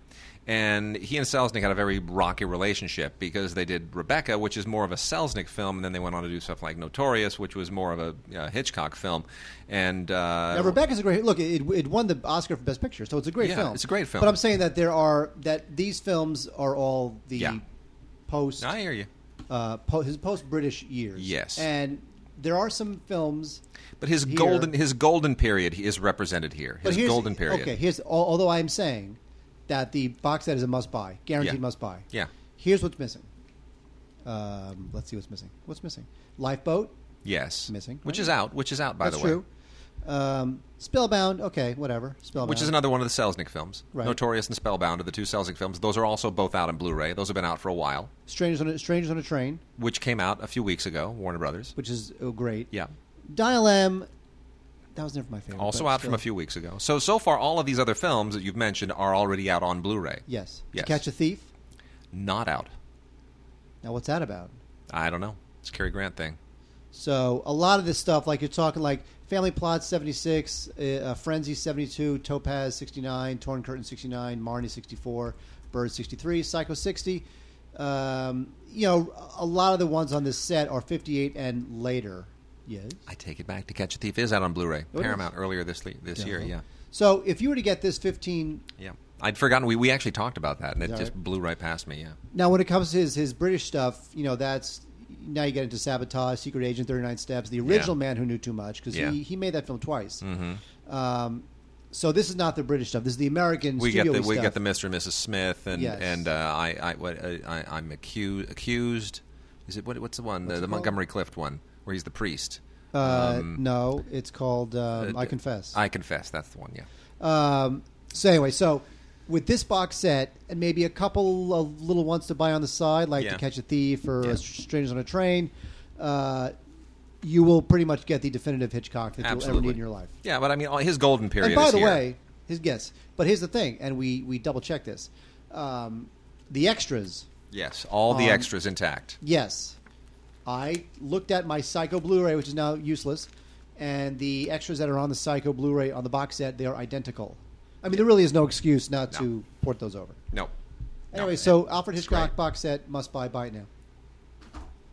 Speaker 2: and he and Selznick had a very rocky relationship because they did Rebecca, which is more of a Selznick film, and then they went on to do stuff like Notorious, which was more of a uh, Hitchcock film, and uh,
Speaker 3: Now, Rebecca's a great look. It, it won the Oscar for Best Picture, so it's a great
Speaker 2: Yeah,
Speaker 3: film.
Speaker 2: it's a great film.
Speaker 3: But I'm saying that there are that these films are all the
Speaker 2: Yeah.
Speaker 3: post
Speaker 2: I hear you.
Speaker 3: uh, po- his post British years.
Speaker 2: Yes.
Speaker 3: and there are some films.
Speaker 2: But his
Speaker 3: here-
Speaker 2: golden his golden period is represented here. His golden period.
Speaker 3: Okay, here's although I am saying that the box set is a must buy, guaranteed
Speaker 2: Yeah.
Speaker 3: must buy.
Speaker 2: Yeah.
Speaker 3: Here's what's missing. Um, let's see what's missing. What's missing? Lifeboat,
Speaker 2: Yes.
Speaker 3: Missing.
Speaker 2: Which is out. Which is out by
Speaker 3: that's
Speaker 2: the way.
Speaker 3: true. Um, Spellbound, okay, whatever. Spellbound,
Speaker 2: Which is another one of the Selznick films.
Speaker 3: Right.
Speaker 2: Notorious and Spellbound are the two Selznick films. Those are also both out on Blu-ray. Those have been out for a while.
Speaker 3: Strangers on a, Strangers on a Train,
Speaker 2: Which came out a few weeks ago. Warner Brothers.
Speaker 3: which is oh, great.
Speaker 2: Yeah.
Speaker 3: Dial M, that was never my favorite.
Speaker 2: Also out from a few weeks ago. So so far, all of these other films that you've mentioned are already out on Blu-ray.
Speaker 3: Yes.
Speaker 2: Yes.
Speaker 3: To Catch a Thief.
Speaker 2: Not out.
Speaker 3: Now, what's that about?
Speaker 2: I don't know. It's a Cary Grant thing.
Speaker 3: So a lot of this stuff, like you're talking like Family Plot 76, uh, uh, Frenzy 72, Topaz 69, Torn Curtain 69, Marnie 64, Bird 63, Psycho 60. Um, you know, a lot of the ones on this set are 58 and later. Yes.
Speaker 2: I take it back. To Catch a Thief is out on Blu-ray.
Speaker 3: Oh,
Speaker 2: Paramount earlier this le- this year. Yeah.
Speaker 3: So if you were to get this 15
Speaker 2: Yeah. I'd forgotten. We, we actually talked about that, and it
Speaker 3: that
Speaker 2: just
Speaker 3: right?
Speaker 2: blew right past me. Yeah.
Speaker 3: Now, when it comes to his, his British stuff, you know, that's now you get into Sabotage, Secret Agent, 39 Steps, the original
Speaker 2: Yeah.
Speaker 3: Man Who Knew Too Much, because
Speaker 2: Yeah.
Speaker 3: he, he made that film twice.
Speaker 2: Mm-hmm.
Speaker 3: Um, so this is not the British stuff. This is the American
Speaker 2: we get the we
Speaker 3: stuff.
Speaker 2: get the Mr. and Mrs. Smith and
Speaker 3: Yes.
Speaker 2: and uh, I I what uh, I I'm accused accused is it what what's the one
Speaker 3: What's
Speaker 2: the, the? Montgomery Clift one where he's the priest
Speaker 3: Uh,
Speaker 2: Um,
Speaker 3: no, it's called um,
Speaker 2: uh,
Speaker 3: I Confess.
Speaker 2: I confess that's the one yeah
Speaker 3: Um, so anyway, so with this box set and maybe a couple of little ones to buy on the side, like
Speaker 2: Yeah.
Speaker 3: To Catch a Thief or
Speaker 2: Yeah.
Speaker 3: Strangers on a Train, uh, you will pretty much get the definitive Hitchcock that you'll ever need in your life.
Speaker 2: yeah but I mean his golden period
Speaker 3: and by
Speaker 2: is
Speaker 3: the
Speaker 2: here.
Speaker 3: way, his guess. but here's the thing, and we we double check this: um, the extras.
Speaker 2: yes all the
Speaker 3: Um,
Speaker 2: extras intact
Speaker 3: Yes, I looked at my Psycho Blu-ray, which is now useless, and the extras that are on the Psycho Blu-ray on the box set they are identical. I mean, there really is no excuse not
Speaker 2: No.
Speaker 3: to port those over.
Speaker 2: no
Speaker 3: Anyway,
Speaker 2: No,
Speaker 3: so Alfred
Speaker 2: it's
Speaker 3: Hitchcock
Speaker 2: great.
Speaker 3: box set must buy. Buy it now.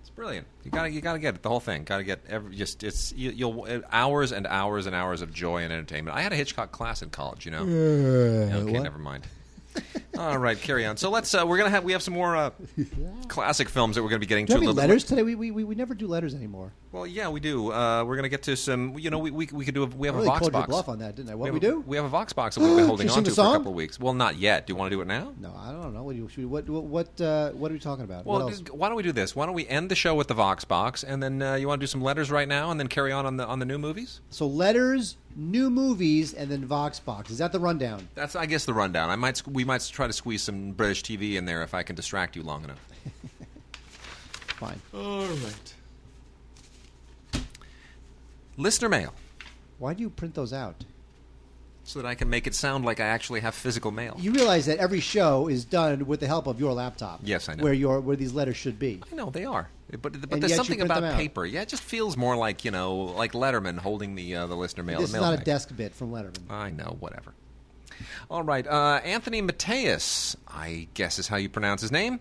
Speaker 2: it's brilliant you gotta you gotta get it the whole thing gotta get every just it's you, you'll uh, hours and hours and hours of joy and entertainment I had a Hitchcock class in college you know okay
Speaker 3: what?
Speaker 2: never mind (laughs) All right, carry on. So let's. Uh, we're gonna have we have some more uh, classic films that we're gonna be getting
Speaker 3: Do
Speaker 2: to. a
Speaker 3: have
Speaker 2: little
Speaker 3: any
Speaker 2: bit
Speaker 3: letters today? We, we, we, we never do letters anymore.
Speaker 2: Well, yeah, we do. Uh, we're gonna get to some. You know, we we, we could do. A, we have
Speaker 3: I
Speaker 2: a
Speaker 3: really
Speaker 2: Vox
Speaker 3: called your
Speaker 2: box.
Speaker 3: bluff on that, didn't I? What
Speaker 2: we,
Speaker 3: we,
Speaker 2: have,
Speaker 3: do?
Speaker 2: We have a Vox box that we've been (gasps) holding on to for a couple of weeks. Well, not yet. Do you want to do it now?
Speaker 3: no, I don't know. What, do you, we, what what what, uh, what are we talking about?
Speaker 2: Well,
Speaker 3: what
Speaker 2: why don't we do this? Why don't we end the show with the Vox box, and then uh, you want to do some letters right now, and then carry on on the on the new movies?
Speaker 3: So letters, new movies, and then Vox box. Is that the rundown?
Speaker 2: That's, I guess, the rundown. I might, we might try to squeeze some British TV in there if I can distract you long enough. (laughs)
Speaker 3: Fine.
Speaker 2: All right. Listener mail,
Speaker 3: Why do you print those out?
Speaker 2: so that I can make it sound like I actually have physical mail.
Speaker 3: You realize that every show is done with the help of your laptop.
Speaker 2: Yes, I know.
Speaker 3: Where your where these letters should be.
Speaker 2: I know they are, but but
Speaker 3: And
Speaker 2: there's
Speaker 3: yet you
Speaker 2: something
Speaker 3: print
Speaker 2: about
Speaker 3: out.
Speaker 2: paper. Yeah, it just feels more like you know, like Letterman holding the uh, the listener mail.
Speaker 3: this is
Speaker 2: mail
Speaker 3: not a
Speaker 2: bag.
Speaker 3: desk bit from Letterman.
Speaker 2: I know, whatever. All right, uh, Anthony Mateus, I guess is how you pronounce his name,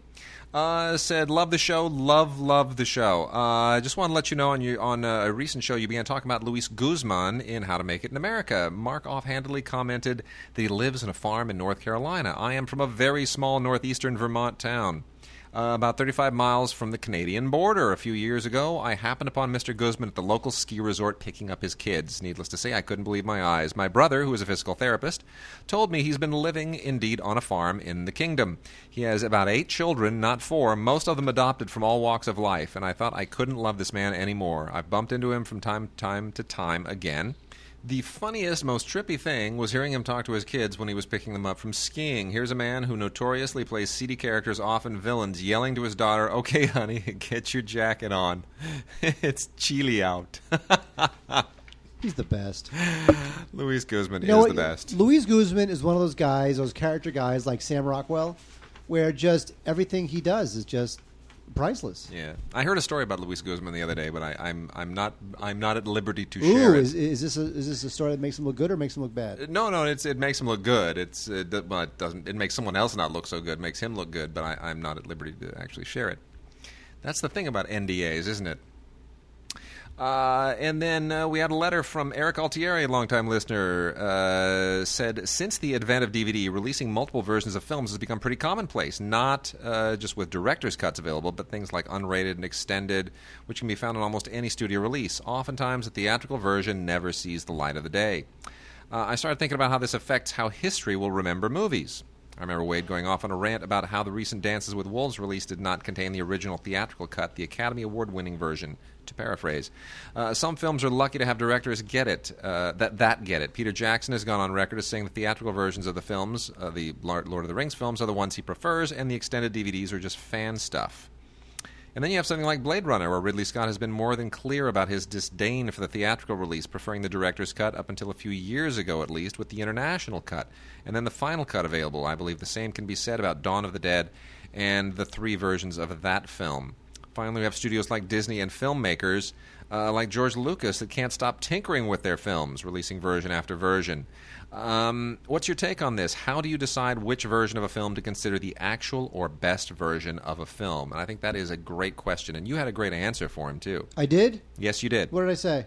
Speaker 2: uh, said, "Love the show, love, love the show." Uh, I just want to let you know on you on uh, a recent show you began talking about Luis Guzman in How to Make It in America. Mark offhandedly commented that he lives on a farm in North Carolina. I am from a very small northeastern Vermont town. Uh, about 35 miles from the Canadian border. A few years ago, I happened upon Mr. Guzman at the local ski resort picking up his kids. Needless to say, I couldn't believe my eyes. My brother, who is a physical therapist, told me he's been living indeed on a farm in the kingdom. He has about eight children, not four, most of them adopted from all walks of life, and I thought I couldn't love this man anymore. I've bumped into him from time, time to time again. The funniest, most trippy thing was hearing him talk to his kids when he was picking them up from skiing. Here's a man who notoriously plays seedy characters, often villains, yelling to his daughter, Okay, honey, (laughs) get your jacket on. (laughs) it's chilly out. (laughs)
Speaker 3: He's the best.
Speaker 2: Luis Guzman
Speaker 3: You know
Speaker 2: is
Speaker 3: what?
Speaker 2: the best.
Speaker 3: Luis Guzman is one of those guys, those character guys like Sam Rockwell, where just everything he does is just priceless.
Speaker 2: Yeah, I heard a story about Luis Guzman the other day, but I, I'm I'm not I'm not at liberty to
Speaker 3: Ooh,
Speaker 2: share it.
Speaker 3: is, is this a, is this a story that makes him look good or makes him look bad?
Speaker 2: No, no, it's it makes him look good. It's it, well, it doesn't. It makes someone else not look so good. Makes him look good, but I, I'm not at liberty to actually share it. That's the thing about NDAs, isn't it? Uh, and then uh, we had a letter from Eric Altieri, a longtime listener, uh, said since the advent of DVD, releasing multiple versions of films has become pretty commonplace. Not uh, just with director's cuts available, but things like unrated and extended, which can be found in almost any studio release. Oftentimes, the theatrical version never sees the light of the day. Uh, I started thinking about how this affects how history will remember movies. I remember Wade going off on a rant about how the recent Dances with Wolves release did not contain the original theatrical cut, the Academy Award winning version, to paraphrase. Uh, some films are lucky to have directors get it, uh, that, that get it. Peter Jackson has gone on record as saying the theatrical versions of the films, uh, the Lord Lord of the Rings films, are the ones he prefers, and the extended DVDs are just fan stuff. And then you have something like Blade Runner, where Ridley Scott has been more than clear about his disdain for the theatrical release, preferring the director's cut up until a few years ago at least, with the international cut, and then the final cut available. I believe the same can be said about Dawn of the Dead and the three versions of that film. Finally, we have studios like Disney and filmmakers uh, like George Lucas that can't stop tinkering with their films, releasing version after version. Um, what's your take on this? How do you decide which version of a film to consider the actual or best version of a film? And I think that is a great question, and you had a great answer for him too.
Speaker 3: I did.
Speaker 2: Yes, you did.
Speaker 3: What did I say?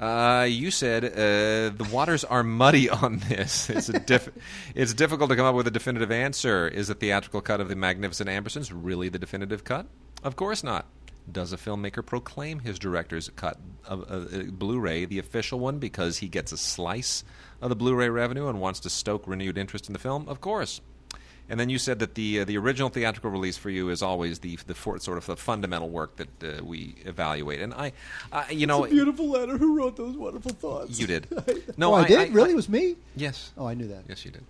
Speaker 2: Uh, you said uh, the waters are muddy (laughs) on this. It's a diff- it's difficult to come up with a definitive answer. Is the theatrical cut of the Magnificent Ambersons really the definitive cut? Of course not. Does a filmmaker proclaim his director's cut of uh, uh, Blu-ray the official one because he gets a slice of the Blu-ray revenue and wants to stoke renewed interest in the film? Of course. And then you said that the uh, the original theatrical release for you is always the the for, sort of the fundamental work that uh, we evaluate. And I, I you know,
Speaker 3: beautiful letter. Who wrote those wonderful thoughts?
Speaker 2: you did. (laughs)
Speaker 3: No, oh, I, did. really, it was me.
Speaker 2: Yes.
Speaker 3: Oh, I knew that.
Speaker 2: Yes, you did.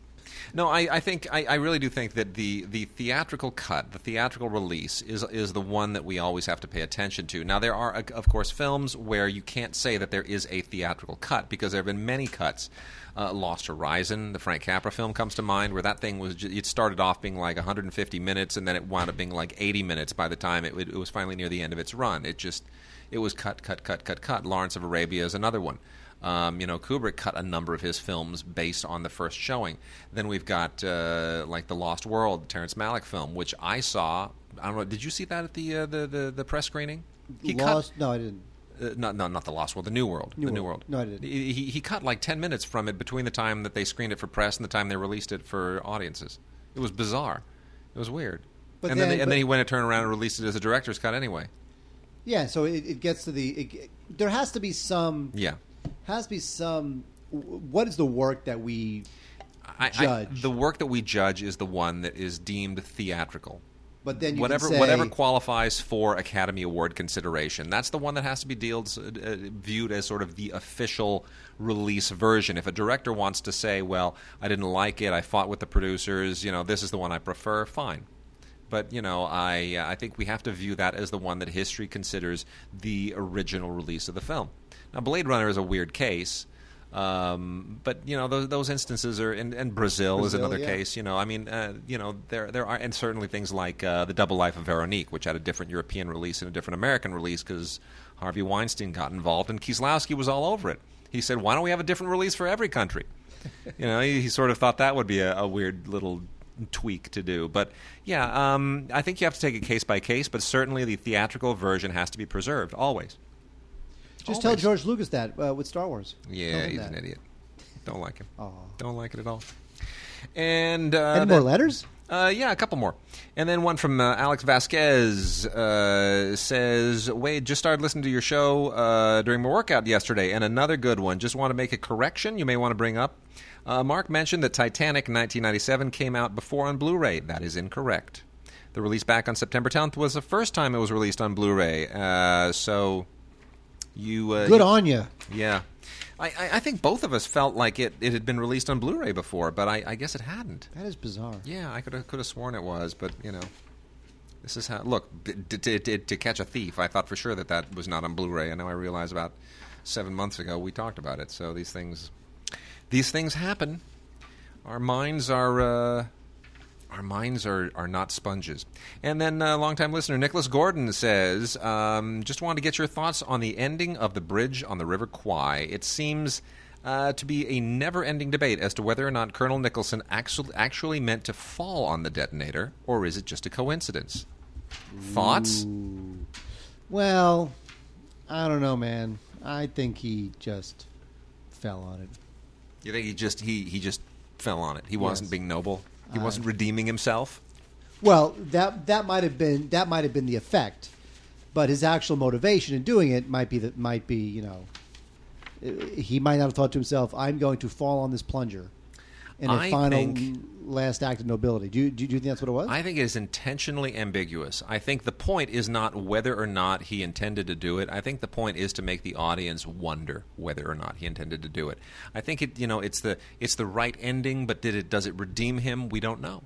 Speaker 2: No, I, I think I, I really do think that the, the theatrical cut, the theatrical release, is is the one that we always have to pay attention to. Now, there are, of course, films where you can't say that there is a theatrical cut because there have been many cuts. Uh, Lost Horizon, the Frank Capra film, comes to mind, where that thing was. Ju- it started off being like 150 minutes, and then it wound up being like 80 minutes by the time it, it was finally near the end of its run. It just it was cut, cut, cut, cut, cut. Lawrence of Arabia is another one. Um, you know, Kubrick cut a number of his films based on the first showing. Then we've got uh, like the Lost World, the Terrence Malick film, which I saw. I don't know. Did you see that at the uh, the, the the press screening? He
Speaker 3: Lost? No, I didn't.
Speaker 2: cut. Uh, no, no, not the Lost World. The New World.
Speaker 3: New
Speaker 2: the New
Speaker 3: World.
Speaker 2: World.
Speaker 3: No, I didn't.
Speaker 2: He, he he cut like ten minutes from it between the time that they screened it for press and the time they released it for audiences. It was bizarre. It was weird.
Speaker 3: But
Speaker 2: and then,
Speaker 3: then-
Speaker 2: and then he went and turned around and released it as a director's cut anyway.
Speaker 3: Yeah, so it, it gets to the. It, there has to be some.
Speaker 2: Yeah.
Speaker 3: Has to be some. What is the work that we?
Speaker 2: I, I,
Speaker 3: Judge.
Speaker 2: the work that we judge is the one that is deemed theatrical.
Speaker 3: But then you
Speaker 2: whatever
Speaker 3: say,
Speaker 2: whatever qualifies for Academy Award consideration, that's the one that has to be dealed, uh, uh, viewed as sort of the official release version. If a director wants to say, "Well, I didn't like it. I fought with the producers. You know, this is the one I prefer," fine. But you know, I uh, I think we have to view that as the one that history considers the original release of the film. Now, Blade Runner is a weird case. Um, but you know those, those instances are, and, and Brazil, is another
Speaker 3: yeah.
Speaker 2: case. You know, I mean, uh, you know, there there are, and certainly things like uh, the Double Life of Veronique, which had a different European release and a different American release because Harvey Weinstein got involved, and Kieslowski was all over it. He said, "Why don't we have a different release for every country?" (laughs) you know, he, he sort of thought that would be a, a weird little tweak to do. But yeah, um, I think you have to take it case by case. But certainly, the theatrical version has to be preserved always.
Speaker 3: Just
Speaker 2: Always.
Speaker 3: tell George Lucas that uh, with Star Wars.
Speaker 2: Yeah, he's
Speaker 3: that.
Speaker 2: an idiot. Don't like him.
Speaker 3: Aw.
Speaker 2: Don't like it at all. And uh,
Speaker 3: Any more
Speaker 2: then-
Speaker 3: letters?
Speaker 2: Uh, yeah, a couple more. And then one from uh, Alex Vasquez uh, says, Wade, just started listening to your show uh, during my workout yesterday, and another good one. Just want to make a correction you may want to bring up. Uh, Mark mentioned that Titanic 1997 came out before on Blu ray. That is incorrect. The release back on September 10th was the first time it was released on Blu ray. Uh, so you. Uh,
Speaker 3: Good
Speaker 2: you-
Speaker 3: on you.
Speaker 2: yeah. I, I, I think both of us felt like it, it had been released on Blu ray before, but I, I guess it hadn't.
Speaker 3: That is bizarre.
Speaker 2: Yeah, I could have could have sworn it was, but you know, this is how. Look, d- to catch a thief, I thought for sure that that was not on Blu-ray, and now I realize about seven months ago we talked about it. So these things, these things happen. Our minds are. Uh, our minds are, are not sponges. And then, uh, longtime listener Nicholas Gordon says, um, just wanted to get your thoughts on the ending of the bridge on the River Kwai. It seems uh, to be a never ending debate as to whether or not Colonel Nicholson actually, actually meant to fall on the detonator, or is it just a coincidence? Thoughts?
Speaker 3: Well, I don't know, man. I think he just fell on it.
Speaker 2: You think he just he, he just fell on it? He wasn't
Speaker 3: Yes.
Speaker 2: being noble. He wasn't redeeming himself.
Speaker 3: Well, that that might have been that might have been the effect, but his actual motivation in doing it might be that might be you know he might not have thought to himself, "I'm going to fall on this plunger," in a
Speaker 2: I
Speaker 3: final
Speaker 2: think-
Speaker 3: last act of nobility. Do you, do you do you think that's what it was?
Speaker 2: I think it is intentionally ambiguous. I think the point is not whether or not he intended to do it. I think the point is to make the audience wonder whether or not he intended to do it. I think it, you know, it's the it's the right ending, but did it does it redeem him? We don't know.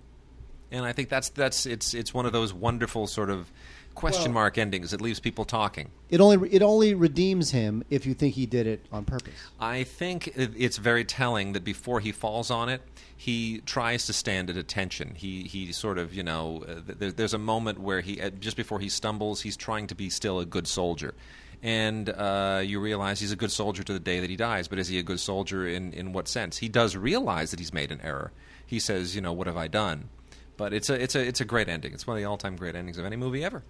Speaker 2: And I think that's that's it's it's one of those wonderful sort of question
Speaker 3: Well-
Speaker 2: mark endings It leaves people talking.
Speaker 3: it only it only redeems him if you think he did it on purpose.
Speaker 2: I think it's very telling that before he falls on it, he tries to stand at attention. He he sort of you know uh, there, there's a moment where he uh, just before he stumbles, he's trying to be still a good soldier, and uh, you realize he's a good soldier to the day that he dies. But is he a good soldier in in what sense? He does realize that he's made an error. He says, you know, what have I done? But it's a it's a it's a great ending. It's one of the all time great endings of any movie ever.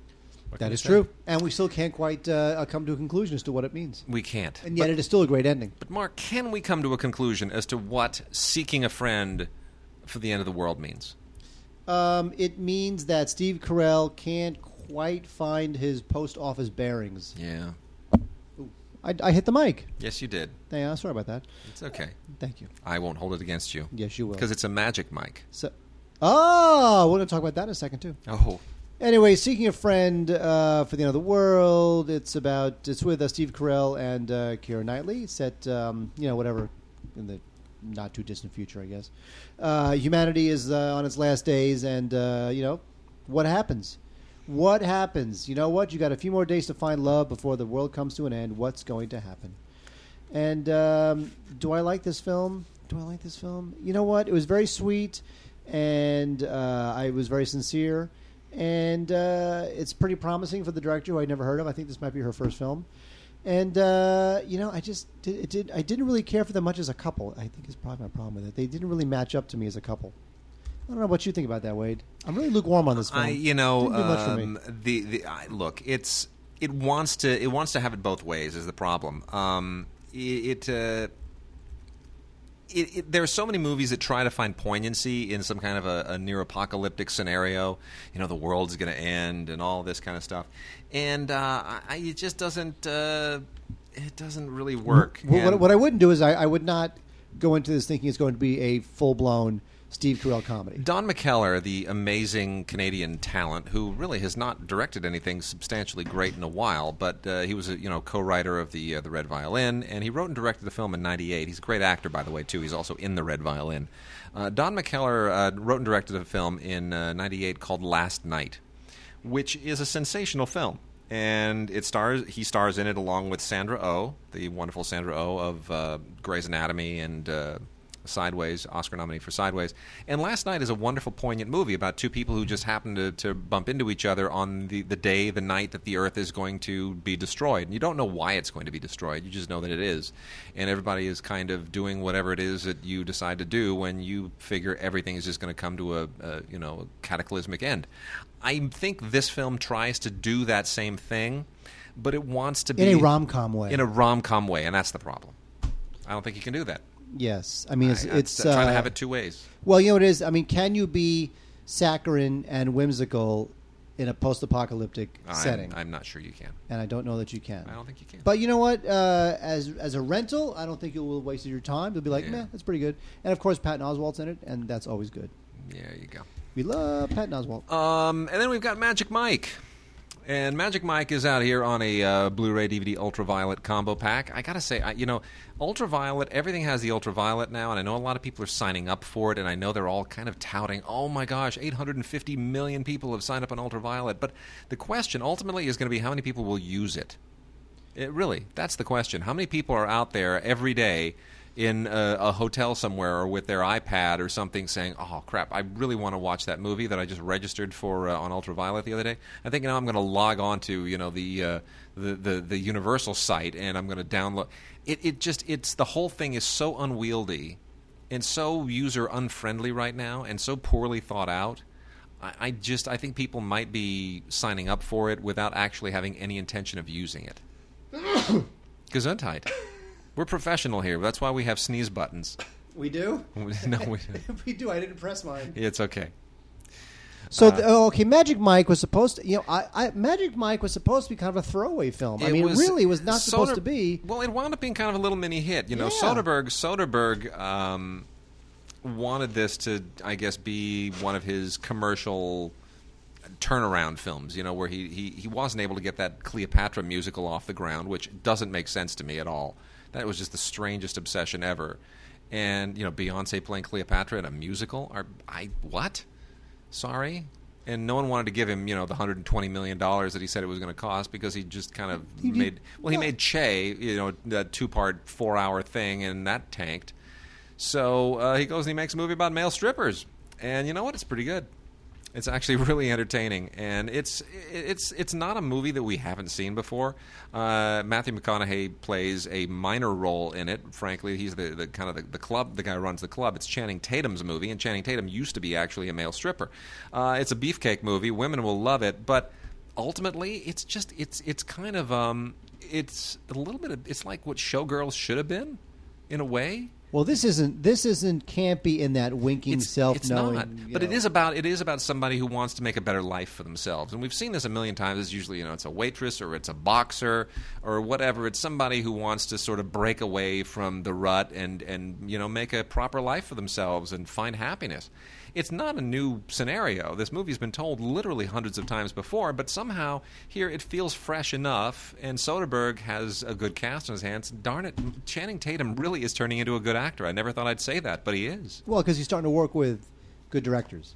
Speaker 3: That is
Speaker 2: say?
Speaker 3: true, and we still can't quite uh, come to a conclusion as to what it means.
Speaker 2: We can't.
Speaker 3: And yet, it is still a great ending.
Speaker 2: But Mark, can we come to a conclusion as to what seeking a friend for the end of the world means?
Speaker 3: Um, it means that Steve Carell can't quite find his post office bearings.
Speaker 2: Yeah.
Speaker 3: I, I hit the mic.
Speaker 2: Yes, you did.
Speaker 3: Yeah, sorry about that.
Speaker 2: It's okay.
Speaker 3: Thank you.
Speaker 2: I won't hold it against you
Speaker 3: Yes, you will.
Speaker 2: because it's a magic mic.
Speaker 3: So, oh, we're going to talk about that in a second too.
Speaker 2: Oh,
Speaker 3: Anyway, seeking a friend uh, for the end of the world. It's about it's with uh, Steve Carell and uh, Keira Knightley. Set um, you know whatever in the not too distant future, I guess. Uh, humanity is uh, on its last days, and uh, you know what happens. What happens? You know what? You got a few more days to find love before the world comes to an end. What's going to happen? And um, do I like this film? Do I like this film? You know what? It was very sweet, and uh, I was very sincere, and uh, it's pretty promising for the director who I'd never heard of. I think this might be her first film, and uh, you know, I just did, it did. I didn't really care for them much as a couple. I think is probably my problem with it. They didn't really match up to me as a couple. I don't know what you think about that, Wade. I'm really lukewarm on this film.
Speaker 2: I you know
Speaker 3: Didn't do much for me.
Speaker 2: um, the the I, look it's it wants to it wants to have it both ways is the problem. Um, it. it uh, it, it, there are so many movies that try to find poignancy in some kind of a, a near apocalyptic scenario. You know, the world's going to end and all this kind of stuff, and uh, I, it just doesn't. Uh, it doesn't really work.
Speaker 3: Well, what, what I wouldn't do is I, I would not go into this thinking it's going to be a full blown Steve Carell comedy.
Speaker 2: Don McKellar, the amazing Canadian talent, who really has not directed anything substantially great in a while, but uh, he was a you know co-writer of the uh, the Red Violin, and he wrote and directed the film in '98. He's a great actor, by the way, too. He's also in the Red Violin. Uh, Don McKellar uh, wrote and directed a film in '98 called Last Night, which is a sensational film. And it stars he stars in it along with Sandra Oh, the wonderful Sandra Oh of uh, Grey's Anatomy and uh, Sideways, Oscar nominee for Sideways. And Last Night is a wonderful, poignant movie about two people who just happen to, to bump into each other on the, the day, the night that the Earth is going to be destroyed. And you don't know why it's going to be destroyed, you just know that it is. And everybody is kind of doing whatever it is that you decide to do when you figure everything is just going to come to a, a you know a cataclysmic end. I think this film tries to do that same thing, but it wants to be
Speaker 3: In a rom-com way.
Speaker 2: In a rom com way, and that's the problem. I don't think you can do that.
Speaker 3: Yes, I mean it's,
Speaker 2: I-
Speaker 3: it's
Speaker 2: trying to
Speaker 3: uh,
Speaker 2: have it two ways.
Speaker 3: Well, you know what it is. I mean, can you be saccharine and whimsical in a post-apocalyptic setting?
Speaker 2: I'm, I'm not sure you can.
Speaker 3: and I don't know that you can.
Speaker 2: I don't think you can.
Speaker 3: But you know what? Uh, as as a rental, I don't think you will waste your time. You'll be like,
Speaker 2: Yeah.
Speaker 3: meh, that's pretty good. And of course, Patton Oswalt's in it, and that's always good.
Speaker 2: there you go.
Speaker 3: We love Patton Oswalt.
Speaker 2: Um, and then we've got Magic Mike. And Magic Mike is out here on a uh, Blu-ray DVD Ultraviolet combo pack. I gotta say, I, you know, Ultraviolet. Everything has the Ultraviolet now, and I know a lot of people are signing up for it. And I know they're all kind of touting, "Oh my gosh, 850 million people have signed up on Ultraviolet." But the question ultimately is going to be how many people will use it. It really, that's the question. How many people are out there every day in a, a hotel somewhere or with their iPad or something saying, "Oh crap, I really want to watch that movie that I just registered for uh, on Ultraviolet the other day. I think now I'm going to log on to you know the, uh, the the the Universal site and I'm going to download." It it just it's the whole thing is so unwieldy and so user unfriendly right now and so poorly thought out. I, just I think people might be signing up for it without actually having any intention of using it. (coughs) Gesundheit. We're professional here. That's why we have sneeze buttons. (laughs)
Speaker 3: We do.
Speaker 2: no, we, (laughs)
Speaker 3: we do. I didn't press mine.
Speaker 2: it's okay.
Speaker 3: So,
Speaker 2: Uh,
Speaker 3: th- oh, okay, Magic Mike was supposed to, you know, I, I, Magic Mike was supposed to be kind of a throwaway film. I
Speaker 2: It
Speaker 3: mean,
Speaker 2: was-
Speaker 3: it really was not supposed to be.
Speaker 2: Well, it wound up being kind of a little mini hit. You know,
Speaker 3: Yeah.
Speaker 2: Soderbergh. Soderbergh um, wanted this to, I guess, be one of his commercial turnaround films. You know, where he, he he wasn't able to get that Cleopatra musical off the ground, which doesn't make sense to me at all. That was just the strangest obsession ever. And you know, Beyonce playing Cleopatra in a musical. Are I what? Sorry. And no one wanted to give him, you know, the hundred and twenty million dollars that he said it was going to cost because he just kind of
Speaker 3: He did-
Speaker 2: made. Well, he made Che, you know, that two-part, four-hour thing, and that tanked. So uh, he goes and he makes a movie about male strippers, and you know what? It's pretty good. It's actually (laughs) really entertaining, and it's it's it's not a movie that we haven't seen before. Uh, Matthew McConaughey plays a minor role in it. Frankly, he's the, the kind of the, the club, the guy who runs the club. It's Channing Tatum's movie, and Channing Tatum used to be actually a male stripper. Uh, it's a beefcake movie. Women will love it, but ultimately, it's just it's it's kind of um, it's a little bit. Of, it's like what Showgirls should have been, in a way.
Speaker 3: Well, this isn't this isn't campy in that winking
Speaker 2: It's,
Speaker 3: self
Speaker 2: it's
Speaker 3: knowing.
Speaker 2: not, but it is about it is about somebody who wants to make a better life for themselves, and we've seen this a million times. It's usually you know it's a waitress or it's a boxer or whatever. It's somebody who wants to sort of break away from the rut and and you know make a proper life for themselves and find happiness. It's not a new scenario. This movie's been told literally hundreds of times before, but somehow here it feels fresh enough. And Soderbergh has a good cast on his hands. Darn it, Channing Tatum really is turning into a good actor. I never thought I'd say that, but he is.
Speaker 3: Well, because he's starting to work with good directors.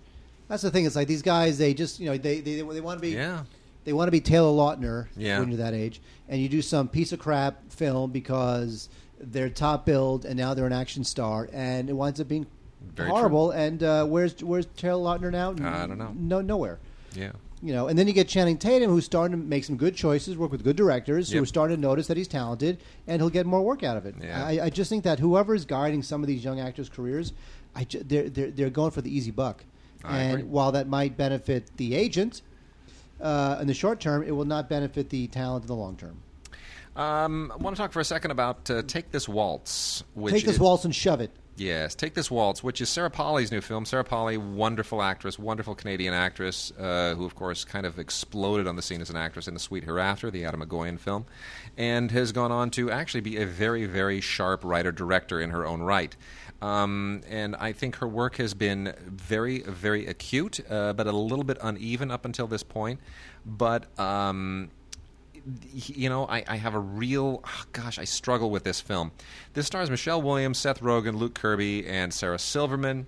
Speaker 3: That's the thing. It's like these guys. They just you know they they, they want to be
Speaker 2: Yeah.
Speaker 3: they want to be Taylor Lautner
Speaker 2: Yeah.
Speaker 3: when you're that age, and you do some piece of crap film because they're top billed and now they're an action star, and it winds up being
Speaker 2: Very
Speaker 3: horrible. And uh, where's where's Taylor Lautner now?
Speaker 2: I don't know.
Speaker 3: No, nowhere.
Speaker 2: Yeah.
Speaker 3: You know, and then you get Channing Tatum, who's starting to make some good choices, work with good directors, who
Speaker 2: Yep.
Speaker 3: are starting to notice that he's talented, and he'll get more work out of it.
Speaker 2: Yeah.
Speaker 3: I, I just think that whoever is guiding some of these young actors' careers, I ju- they're, they're they're going for the easy buck,
Speaker 2: I
Speaker 3: and
Speaker 2: agree.
Speaker 3: while that might benefit the agent uh, in the short term, it will not benefit the talent in the long term.
Speaker 2: Um, I want to talk for a second about uh, Take This Waltz. Which
Speaker 3: Take this
Speaker 2: is-
Speaker 3: waltz and shove it.
Speaker 2: Yes, Take This Waltz, which is Sarah Polley's new film. Sarah Polley, wonderful actress, wonderful Canadian actress, uh, who, of course, kind of exploded on the scene as an actress in The Sweet Hereafter, the Atom Egoyan film, and has gone on to actually be a very, very sharp writer director in her own right. Um, and I think her work has been very, very acute, uh, but a little bit uneven up until this point. But. Um, you know, I, I, have a real oh gosh, I struggle with this film. This stars Michelle Williams, Seth Rogen, Luke Kirby, and Sarah Silverman.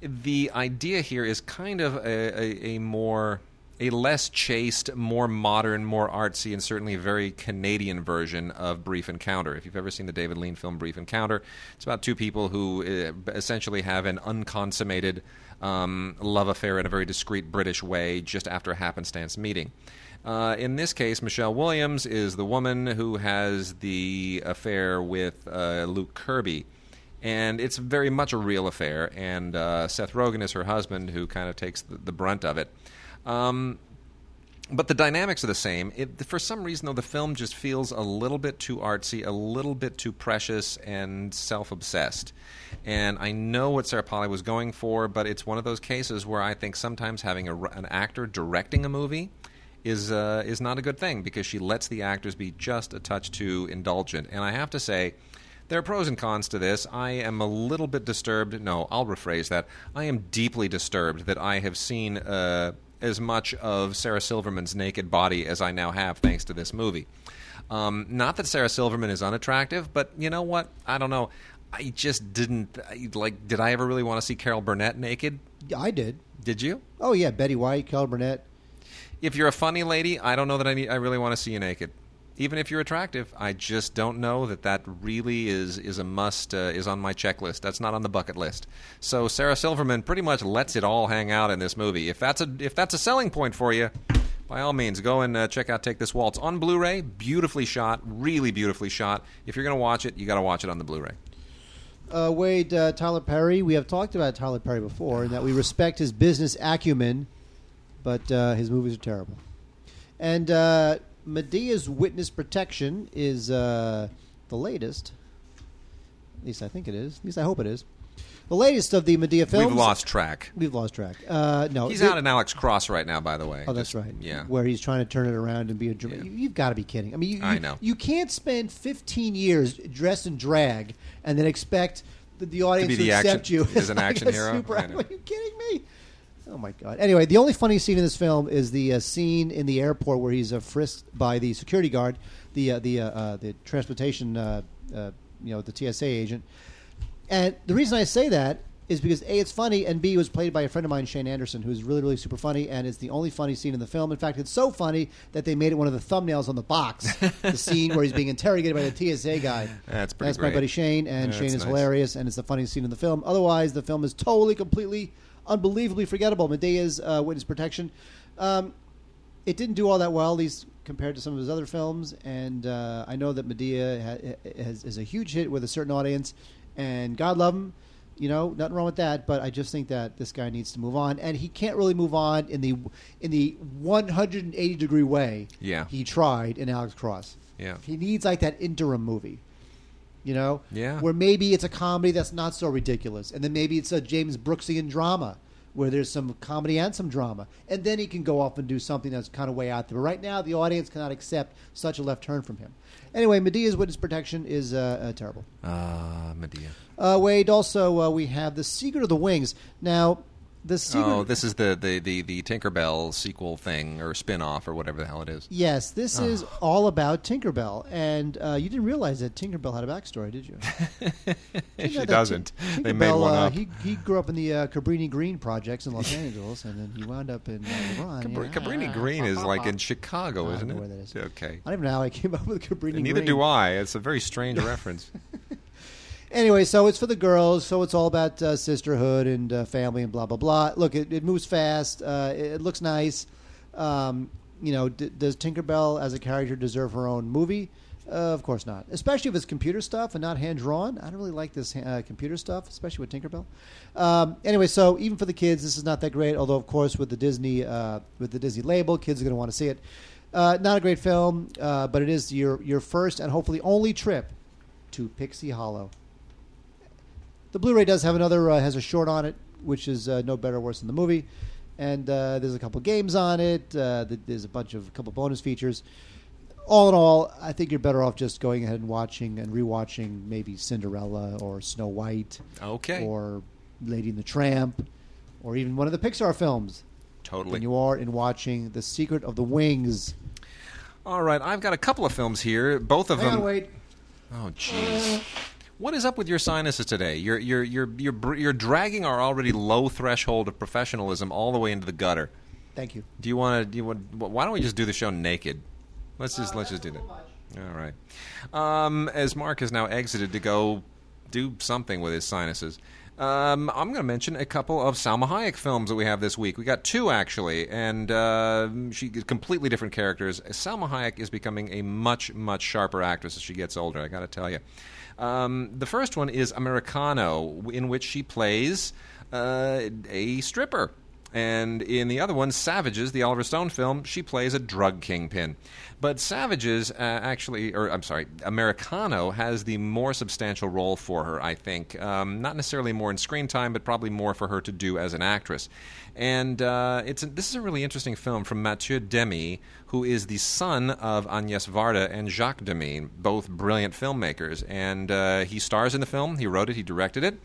Speaker 2: The idea here is kind of a, a, a more a less chaste, more modern, more artsy, and certainly a very Canadian version of Brief Encounter. If you've ever seen the David Lean film Brief Encounter, it's about two people who uh, essentially have an unconsummated um, love affair in a very discreet British way just after a happenstance meeting. Uh, in this case, Michelle Williams is the woman who has the affair with uh, Luke Kirby. And it's very much a real affair, and uh, Seth Rogen is her husband, who kind of takes the, the brunt of it. Um, but the dynamics are the same. It, for some reason, though, the film just feels a little bit too artsy, a little bit too precious and self obsessed. And I know what Sarah Polley was going for, but it's one of those cases where I think sometimes having a, an actor directing a movie is uh, is not a good thing because she lets the actors be just a touch too indulgent. And I have to say, there are pros and cons to this. I am a little bit disturbed. No, I'll rephrase that. I am deeply disturbed that I have seen uh, as much of Sarah Silverman's naked body as I now have thanks to this movie. Um, not that Sarah Silverman is unattractive, but you know what? I don't know. I just didn't like. Did I ever really want to see Carol Burnett naked?
Speaker 3: I did.
Speaker 2: Did you?
Speaker 3: Oh yeah, Betty White, Carol Burnett
Speaker 2: if you're a funny lady, I don't know that I need, I really want to see you naked. Even if you're attractive, I just don't know that that really is is a must. Uh, is on my checklist. That's not on the bucket list. So Sarah Silverman pretty much lets it all hang out in this movie. If that's a if that's a selling point for you, by all means, go and uh, check out Take This Waltz on Blu-ray. Beautifully shot, really beautifully shot. If you're going to watch it, you got to watch it on the Blu-ray.
Speaker 3: Uh, Wade, uh, Tyler Perry. We have talked about Tyler Perry before, and that we respect his business acumen but uh, his movies are terrible. And uh, Madea's Witness Protection is uh, the latest. At least I think it is. At least I hope it is. The latest of the Madea films.
Speaker 2: We've lost track.
Speaker 3: We've lost track. Uh, no,
Speaker 2: he's out in Alex Cross right now. By the way.
Speaker 3: Oh, that's right.
Speaker 2: Yeah,
Speaker 3: where he's trying to turn it around and be a. Yeah. You, have got to be kidding. I mean, you, you,
Speaker 2: I know.
Speaker 3: You can't spend 15 years dressed in drag and then expect the, the audience
Speaker 2: to,
Speaker 3: to
Speaker 2: accept
Speaker 3: action, you
Speaker 2: as an (laughs)
Speaker 3: like
Speaker 2: action hero.
Speaker 3: Super, are you kidding me? Oh my god! Anyway, the only funny scene in this film is the uh, scene in the airport where he's uh, frisked by the security guard, the uh, the uh, uh, the transportation, uh, you know, the TSA agent. And the reason I say that is because a it's funny, and b it was played by a friend of mine, Shane Anderson, who's really really super funny, and it's the only funny scene in the film. In fact, it's so funny that they made it one of the thumbnails on the box. the (laughs) scene where he's being interrogated by the TSA guy. (laughs)
Speaker 2: That's pretty.
Speaker 3: That's
Speaker 2: great.
Speaker 3: my buddy Shane, and
Speaker 2: Yeah,
Speaker 3: Shane is
Speaker 2: nice.
Speaker 3: hilarious, and it's the funniest scene in the film. Otherwise, the film is totally, completely unbelievably forgettable. Madea's uh, Witness Protection. Um, it didn't do all that well, at least compared to some of his other films. And uh, I know that Madea ha- has, is a huge hit with a certain audience, and God love him. You know, nothing wrong with that. But I just think that this guy needs to move on, and he can't really move on in the in the 180 degree way.
Speaker 2: Yeah.
Speaker 3: he tried in Alex Cross.
Speaker 2: Yeah.
Speaker 3: he needs like that interim movie. You know,
Speaker 2: Yeah.
Speaker 3: where maybe it's a comedy that's not so ridiculous, and then maybe it's a James Brooksian drama where there's some comedy and some drama, and then he can go off and do something that's kind of way out there. But right now, the audience cannot accept such a left turn from him. Anyway, Madea's Witness Protection is uh, uh, terrible.
Speaker 2: Ah, Madea.
Speaker 3: Uh, Wade, also uh, we have The Secret of the Wings. Now, the secret.
Speaker 2: Oh, this is the, the, the, the Tinkerbell sequel thing or spin-off or whatever the hell it is.
Speaker 3: Yes, this is all about Tinkerbell, and uh, you didn't realize that Tinkerbell had a backstory, did you? You (laughs)
Speaker 2: she doesn't.
Speaker 3: Tin-
Speaker 2: they made one
Speaker 3: uh,
Speaker 2: up.
Speaker 3: He, he grew up in the uh, Cabrini Green projects in Los (laughs) Angeles, and then he wound up in uh, LeBron.
Speaker 2: Cabri-
Speaker 3: yeah.
Speaker 2: Cabrini Green is like in Chicago, isn't
Speaker 3: don't
Speaker 2: it?
Speaker 3: where that is.
Speaker 2: Okay.
Speaker 3: I don't even know how I came up with Cabrini Green.
Speaker 2: Neither
Speaker 3: Green.
Speaker 2: do I. It's a very strange reference. (laughs)
Speaker 3: Anyway, so it's for the girls, so it's all about uh, sisterhood and uh, family and blah blah blah. Look, it, it moves fast. Uh, it, it looks nice. Um, you know, d- does Tinkerbell as a character deserve her own movie? Uh, of course not. Especially if it's computer stuff and not hand drawn. I don't really like this uh, computer stuff, especially with Tinkerbell. Um, anyway, so even for the kids, this is not that great. Although, of course, with the Disney uh, with the Disney label, kids are going to want to see it. Not a great film, but it is your your first and hopefully only trip to Pixie Hollow. The Blu-ray does have another uh, has a short on it, which is uh, no better or worse than the movie. And uh, there's a couple games on it. Uh, th- there's a bunch of a couple bonus features. All in all, I think you're better off just going ahead and watching and rewatching maybe Cinderella or Snow White
Speaker 2: Okay.
Speaker 3: or Lady and the Tramp or even one of the Pixar films
Speaker 2: Totally.
Speaker 3: than you are in watching The Secret of the Wings.
Speaker 2: All right, I've got a couple of films here. Both of
Speaker 3: Hang
Speaker 2: them.
Speaker 3: on, wait.
Speaker 2: Oh, jeez. What is up with your sinuses today? You're you're you're you're you're dragging our already low threshold of professionalism all the way into the gutter.
Speaker 3: Thank you.
Speaker 2: Do you want to? Do you want? Why don't we just do the show naked? Let's just let's just do that. All right. Um, as Mark has now exited to go do something with his sinuses, um, I'm going to mention a couple of Salma Hayek films that we have this week. We got two actually, and uh, she completely different characters. Salma Hayek is becoming a much much sharper actress as she gets older. I got to tell you. Um, the first one is Americano, in which she plays uh, a stripper. And in the other one, Savages, the Oliver Stone film, she plays a drug kingpin. But Savages uh, actually, or I'm sorry, Americano has the more substantial role for her, I think. Um, not necessarily more in screen time, but probably more for her to do as an actress. And uh, it's a, this is a really interesting film from Mathieu Demy, who is the son of Agnès Varda and Jacques Demy, both brilliant filmmakers. And uh, he stars in the film. He wrote it. He directed it.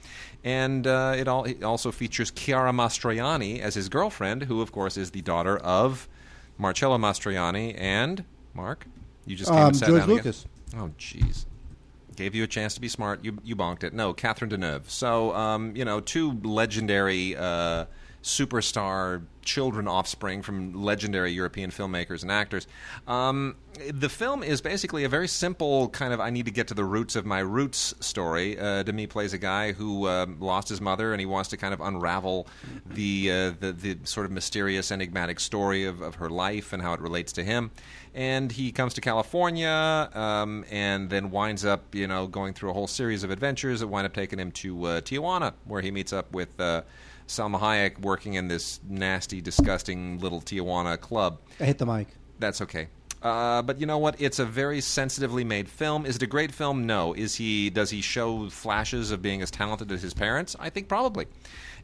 Speaker 2: And uh, it, all, it also features Chiara Mastroianni as his girlfriend, who, of course, is the daughter of Marcello Mastroianni and Mark. You just came
Speaker 3: Um,
Speaker 2: and sat
Speaker 3: George
Speaker 2: down again?
Speaker 3: Lucas.
Speaker 2: Oh, jeez. Gave you a chance to be smart. You you bonked it. No, Catherine Deneuve. So, um, you know, two legendary uh, superstar children offspring from legendary European filmmakers and actors. Um, the film is basically a very simple kind of I need to get to the roots of my roots story. Uh, Demy plays a guy who um lost his mother and he wants to kind of unravel the, uh, the the sort of mysterious, enigmatic story of, of her life and how it relates to him. And he comes to California um, and then winds up, you know, going through a whole series of adventures that wind up taking him to uh, Tijuana, where he meets up with uh, Salma Hayek working in this nasty, disgusting little Tijuana club.
Speaker 3: I hit the mic.
Speaker 2: That's okay. Uh, but you know what? It's a very sensitively made film. Is it a great film? No. Is he? Does he show flashes of being as talented as his parents? I think probably.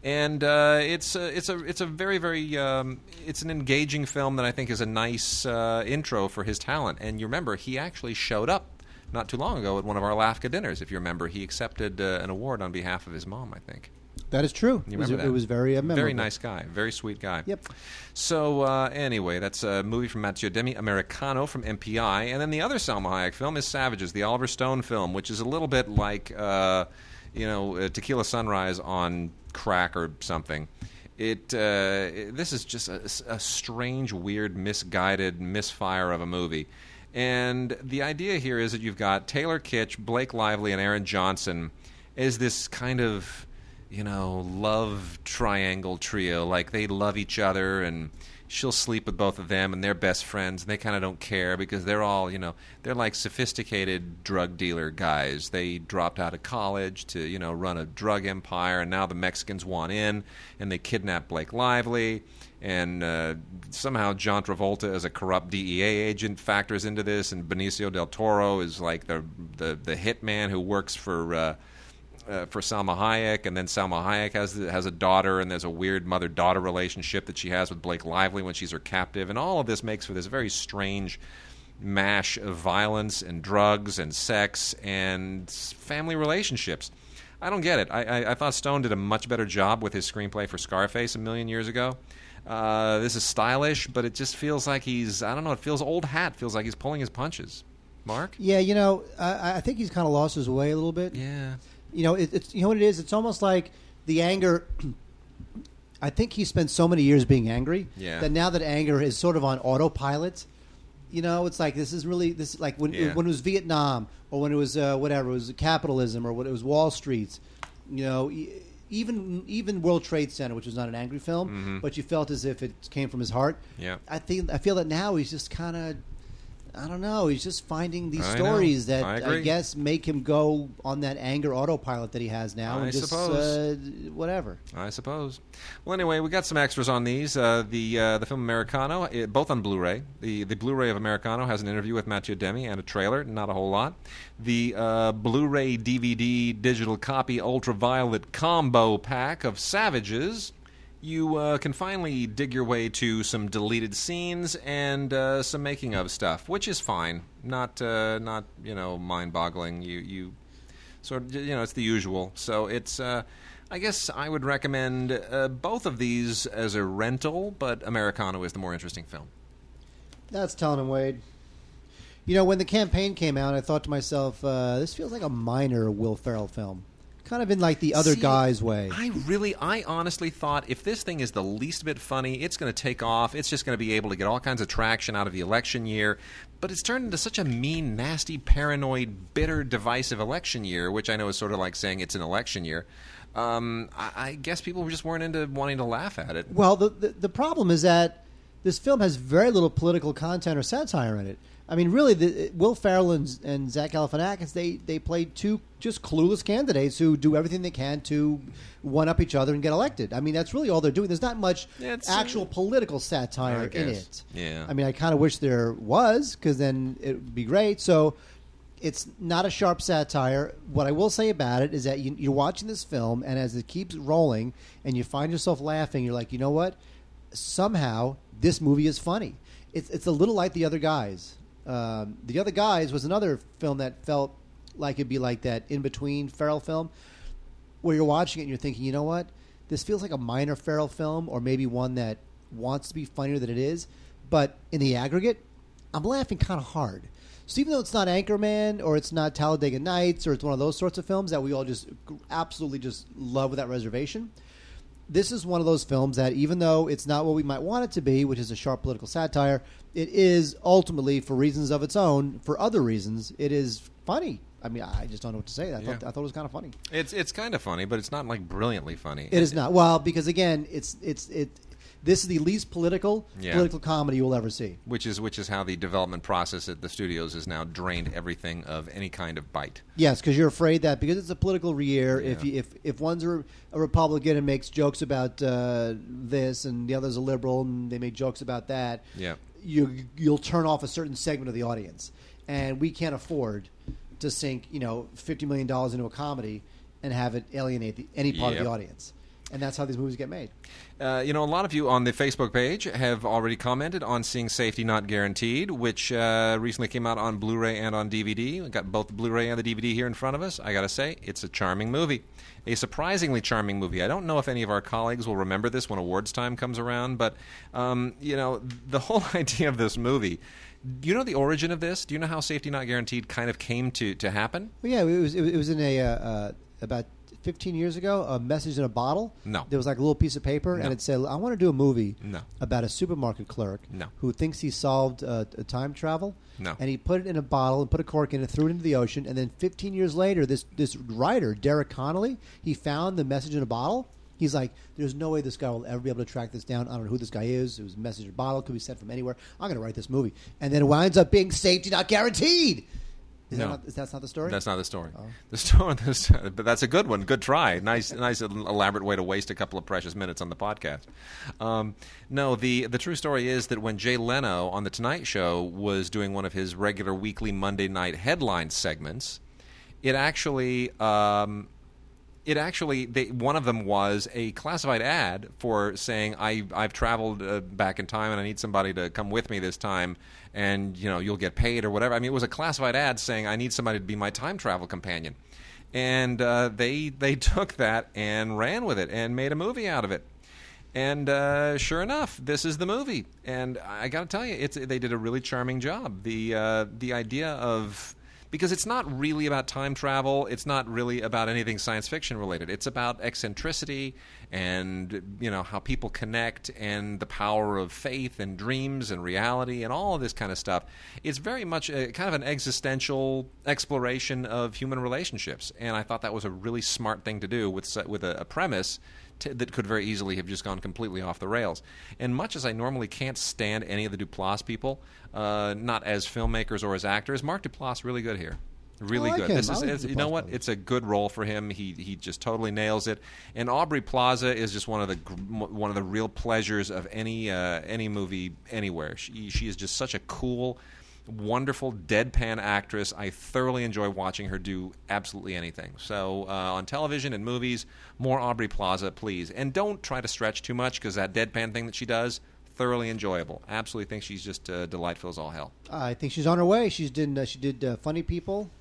Speaker 2: And uh, it's a, it's a it's a very very um, it's an engaging film that I think is a nice uh, intro for his talent. And you remember he actually showed up not too long ago at one of our LAFCA dinners. If you remember, he accepted uh, an award on behalf of his mom. I think.
Speaker 3: That is true.
Speaker 2: You
Speaker 3: it, was,
Speaker 2: remember
Speaker 3: it was very uh, memorable.
Speaker 2: Very nice guy. Very sweet guy.
Speaker 3: Yep.
Speaker 2: So uh, anyway, that's a movie from Mathieu Demy, Americano from MPI, and then the other Salma Hayek film is Savages, the Oliver Stone film, which is a little bit like uh, you know uh, Tequila Sunrise on crack or something. It uh, this is just a, a strange, weird, misguided misfire of a movie. And the idea here is that you've got Taylor Kitsch, Blake Lively, and Aaron Johnson as this kind of you know, love triangle trio. Like they love each other and she'll sleep with both of them and they're best friends and they kind of don't care because they're all, you know, they're like sophisticated drug dealer guys. They dropped out of college to, you know, run a drug empire and now the Mexicans want in and they kidnap Blake Lively and uh, somehow John Travolta as a corrupt DEA agent factors into this and Benicio del Toro is like the the the hitman who works for uh, uh, for Salma Hayek, and then Salma Hayek has has a daughter, and there's a weird mother daughter relationship that she has with Blake Lively when she's her captive, and all of this makes for this very strange mash of violence and drugs and sex and family relationships. I don't get it. I, I, I thought Stone did a much better job with his screenplay for Scarface a million years ago. Uh, this is stylish, but it just feels like he's I don't know. It feels old hat. Feels like he's pulling his punches. Mark.
Speaker 3: Yeah, you know, I, I think he's kind of lost his way a little bit.
Speaker 2: Yeah.
Speaker 3: You know, it, it's you know what it is. It's almost like the anger. (clears throat) I think he spent so many years being angry
Speaker 2: Yeah.
Speaker 3: that now that anger is sort of on autopilot. You know, it's like this is really this like when
Speaker 2: Yeah.
Speaker 3: when it was Vietnam or when it was uh, whatever it was capitalism or when it was Wall Street. You know, e- even even World Trade Center, which was not an angry film, but you felt as if it came from his heart.
Speaker 2: Mm-hmm. Yeah.
Speaker 3: I think I feel that now he's just kind of I don't know. He's just finding these
Speaker 2: I know.
Speaker 3: stories that
Speaker 2: I
Speaker 3: I, guess make him go on that anger autopilot that he has now,
Speaker 2: I
Speaker 3: and just
Speaker 2: suppose.
Speaker 3: Uh, whatever.
Speaker 2: I suppose. Well, anyway, we got some extras on these. Uh, the uh, the film Americano, uh, both on Blu-ray. The the Blu-ray of Americano has an interview with Mathieu Demy and a trailer, not a whole lot. The uh, Blu-ray DVD digital copy ultraviolet combo pack of Savages. You uh, can finally dig your way to some deleted scenes and uh, some making of stuff, which is fine. Not uh, not you know mind-boggling. You you sort of you know it's the usual so it's uh, i guess i would recommend uh, both of these as a rental but americano is the more interesting film
Speaker 3: That's telling him, Wade. You know, when the campaign came out, I thought to myself, uh, this feels like a minor Will Ferrell film. Kind of in like the other
Speaker 2: See,
Speaker 3: guy's way.
Speaker 2: i really i honestly thought if this thing is the least bit funny it's going to take off it's just going to be able to get all kinds of traction out of the election year but it's turned into such a mean nasty paranoid bitter divisive election year which i know is sort of like saying it's an election year um, I, I guess people just weren't into wanting to laugh at it
Speaker 3: Well, the, the the problem is that this film has very little political content or satire in it. I mean, really, the, Will Ferrell and, and Zach Galifianakis they they played two just clueless candidates who do everything they can to one up each other and get elected. I mean, that's really all they're doing. There's not much
Speaker 2: It's,
Speaker 3: actual political satire in it.
Speaker 2: Yeah.
Speaker 3: I mean, I kind of wish there was because then it would be great. So. It's not a sharp satire. What I will say about it is that you, you're watching this film, and as it keeps rolling, and you find yourself laughing, you're like, you know what? somehow this movie is funny. It's it's a little like the other guys. Um, the other guys was another film that felt like it'd be like that in between Ferrell film, where you're watching it and you're thinking, you know what, this feels like a minor Ferrell film, or maybe one that wants to be funnier than it is. But in the aggregate, I'm laughing kind of hard. So even though it's not Anchorman or it's not Talladega Nights or it's one of those sorts of films that we all just absolutely just love without reservation, this is one of those films that even though it's not what we might want it to be, which is a sharp political satire, it is ultimately for reasons of its own, for other reasons, it is funny. I mean, I just don't know what to say. I,
Speaker 2: Yeah.
Speaker 3: thought, I thought it was kind of funny.
Speaker 2: It's it's kind of funny, but it's not like brilliantly funny.
Speaker 3: It is not well because again, it's it's it. This is the least political
Speaker 2: Yeah.
Speaker 3: political comedy you will ever see.
Speaker 2: which is which is how the development process at the studios has now drained everything of any kind of bite.
Speaker 3: Yes, because you're afraid that because it's a political year, if you, if if one's a, a Republican and makes jokes about uh, this, and the other's a liberal and they make jokes about that,
Speaker 2: Yeah.
Speaker 3: You you'll turn off a certain segment of the audience, and we can't afford to sink you know fifty million dollars into a comedy and have it alienate the, any part of the audience, and that's how these movies get made.
Speaker 2: Uh, you know, a lot of you on the Facebook page have already commented on seeing Safety Not Guaranteed, which uh, recently came out on Blu-ray and on DVD. We got both the Blu-ray and the DVD here in front of us. I got to say, it's a charming movie, a surprisingly charming movie. I don't know if any of our colleagues will remember this when awards time comes around, but um, you know, the (laughs) whole idea of this movie. Do you know the origin of this? Do you know how Safety Not Guaranteed kind of came to to happen?
Speaker 3: Well, yeah, it was it was in a uh, uh, about 15 years ago. A message in a bottle.
Speaker 2: No.
Speaker 3: there was like a little piece of paper,
Speaker 2: No.
Speaker 3: and it said, "I want to do a movie
Speaker 2: No.
Speaker 3: about a supermarket clerk
Speaker 2: No.
Speaker 3: who thinks he solved uh, a time travel."
Speaker 2: No.
Speaker 3: and he put it in a bottle and put a cork in it, threw it into the ocean, and then 15 years later, this this writer Derek Connolly he found the message in a bottle. He's like, "There's no way this guy will ever be able to track this down. I don't know who this guy is. It was a message in a bottle. Could be sent from anywhere. I'm going to write this movie." And then it winds up being safety not guaranteed. Is
Speaker 2: No.
Speaker 3: that not, is that not the story?
Speaker 2: That's not the story.
Speaker 3: Oh.
Speaker 2: The story, (laughs) this, but that's a good one. Good try. Nice, nice, elaborate way to waste a couple of precious minutes on the podcast. Um, no, the the true story is that when Jay Leno on the Tonight Show was doing one of his regular weekly Monday night headline segments, it actually. Um, it actually they, one of them was a classified ad for saying I I've traveled uh, back in time and I need somebody to come with me this time and you know you'll get paid or whatever. I mean it was a classified ad saying I need somebody to be my time travel companion, and uh, they they (laughs) took that and ran with it and made a movie out of it. And uh, sure enough, this is the movie. And I got to tell you, it's they did a really charming job. The uh, the idea of because it's not really about time travel. It's not really about anything science fiction related. It's about eccentricity and you know how people connect and the power of faith and dreams and reality and all of this kind of stuff. It's very much a, kind of an existential exploration of human relationships, and I thought that was a really smart thing to do with with a, a premise t- that could very easily have just gone completely off the rails. And much as I normally can't stand any of the Duplass people, uh, not as filmmakers or as actors, Mark Duplass really good here. Really
Speaker 3: like
Speaker 2: good.
Speaker 3: him.
Speaker 2: This is,
Speaker 3: like
Speaker 2: you know what? It's a good role for him. He he just totally nails it. And Aubrey Plaza is just one of the one of the real pleasures of any uh, any movie anywhere. She she is just such a cool, wonderful deadpan actress. I thoroughly enjoy watching her do absolutely anything. So uh, on television and movies, more Aubrey Plaza, please. And don't try to stretch too much because that deadpan thing that she does. Thoroughly enjoyable. Absolutely think she's just uh, delightful as all hell.
Speaker 3: I think she's on her way. She's did uh, she did uh, Funny People,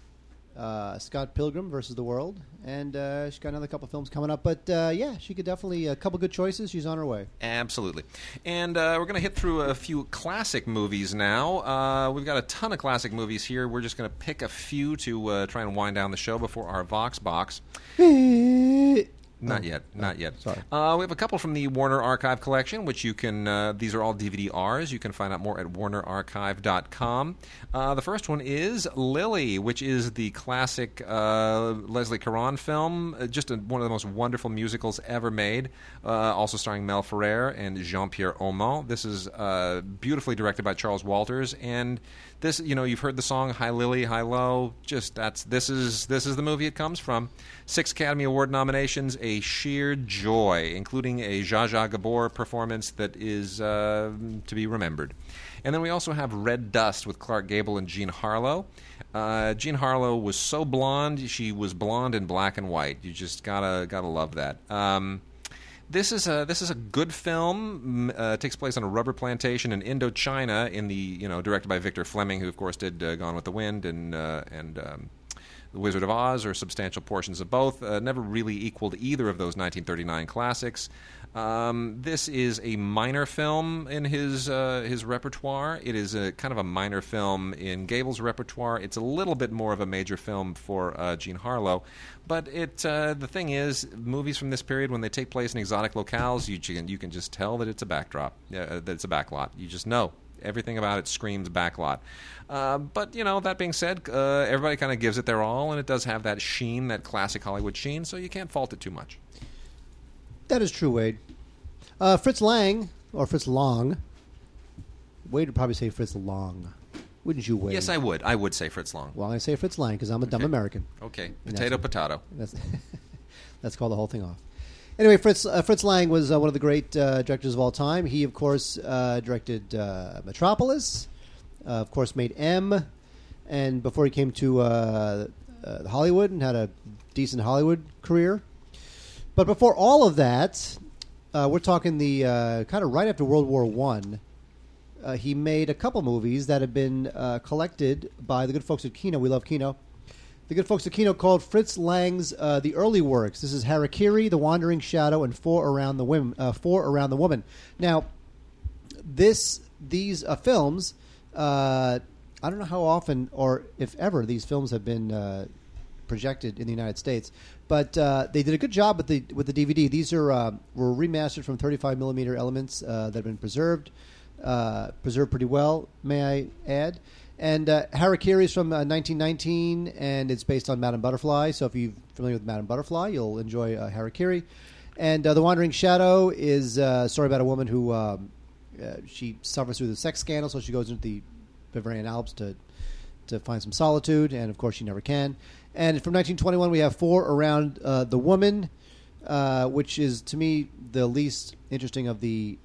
Speaker 3: uh, Scott Pilgrim versus the World, and uh, she's got another couple films coming up. But uh, yeah, she could definitely a couple good choices. She's on her way.
Speaker 2: Absolutely. And uh, we're going to hit through a few classic movies now. Uh, we've got a ton of classic movies here. We're just going to pick a few to uh, try and wind down the show before our Vox box. (laughs) Not yet. Not yet.
Speaker 3: sorry.
Speaker 2: Uh, we have a couple from the Warner Archive collection, which you can. Uh, these are all DVD-Rs. You can find out more at WarnerArchive.com. Uh, the first one is Lili, which is the classic uh, Leslie Caron film. Uh, just a, one of the most wonderful musicals ever made. Uh, also starring Mel Ferrer and Jean-Pierre Aumont. This is uh, beautifully directed by Charles Walters, and this, you know, you've heard the song "Hi-Lili, Hi-Lo." Just that's this is this is the movie it comes from. Six Academy Award nominations, a sheer joy, including a Zsa Zsa Gabor performance that is uh, to be remembered. And then we also have Red Dust with Clark Gable and Jean Harlow. Uh, Jean Harlow was so blonde; she was blonde in black and white. You just gotta gotta love that. Um, this is a this is a good film. Uh, takes place on a rubber plantation in Indochina. In the you know directed by Victor Fleming, who of course did uh, Gone with the Wind and uh, and um, The Wizard of Oz, or substantial portions of both. Uh, never really equaled either of those 1939 classics. Um, this is a minor film in his uh, his repertoire. It is a kind of a minor film in Gable's repertoire. It's a little bit more of a major film for uh, Jean Harlow. But it uh, the thing is, movies from this period when they take place in exotic locales, you can you can just tell that it's a backdrop, uh, that it's a backlot. You just know everything about it screams backlot. Uh, but you know that being said, uh, everybody kind of gives it their all, and it does have that sheen, that classic Hollywood sheen. So you can't fault it too much.
Speaker 3: That is true, Wade. Uh, Fritz Lang or Fritz Long. Wade would probably say Fritz Long, wouldn't you, Wade?
Speaker 2: Yes, I would. I would say Fritz Long.
Speaker 3: Well, I say Fritz Lang because I'm a dumb
Speaker 2: Okay.
Speaker 3: American.
Speaker 2: Okay,
Speaker 3: And (laughs)
Speaker 2: potato,
Speaker 3: that's-
Speaker 2: potato.
Speaker 3: That's (laughs) that's called the whole thing off. Anyway, Fritz uh, Fritz Lang was uh, one of the great uh, directors of all time. He, of course, uh, directed uh, Metropolis. Uh, of course, made M, and before he came to uh, uh, Hollywood and had a decent Hollywood career. But before all of that, uh, we're talking the uh, kind of right after World War One. Uh, he made a couple movies that have been uh, collected by the good folks at Kino. We love Kino. The good folks at Kino called Fritz Lang's uh, the early works. This is Harakiri, The Wandering Shadow, and Four Around the. Uh, Four Around the Woman. Now, this these films, I don't know how often or if ever these films have been projected in the United States, but uh, they did a good job with the with the DVD. These are uh, were remastered from 35 millimeter elements uh, that have been preserved, uh, preserved pretty well, may I add. And uh, Harakiri is from uh, 1919, and it's based on Madame Butterfly. So if you're familiar with Madame Butterfly, you'll enjoy uh, Harakiri. And uh, The Wandering Shadow is uh, a story about a woman who um, uh, she suffers through the sex scandal, so she goes into the Bavarian Alps to to find some solitude, and of course she never can. And from 1921, we have Four Around uh, the Woman, uh, which is to me the least interesting of the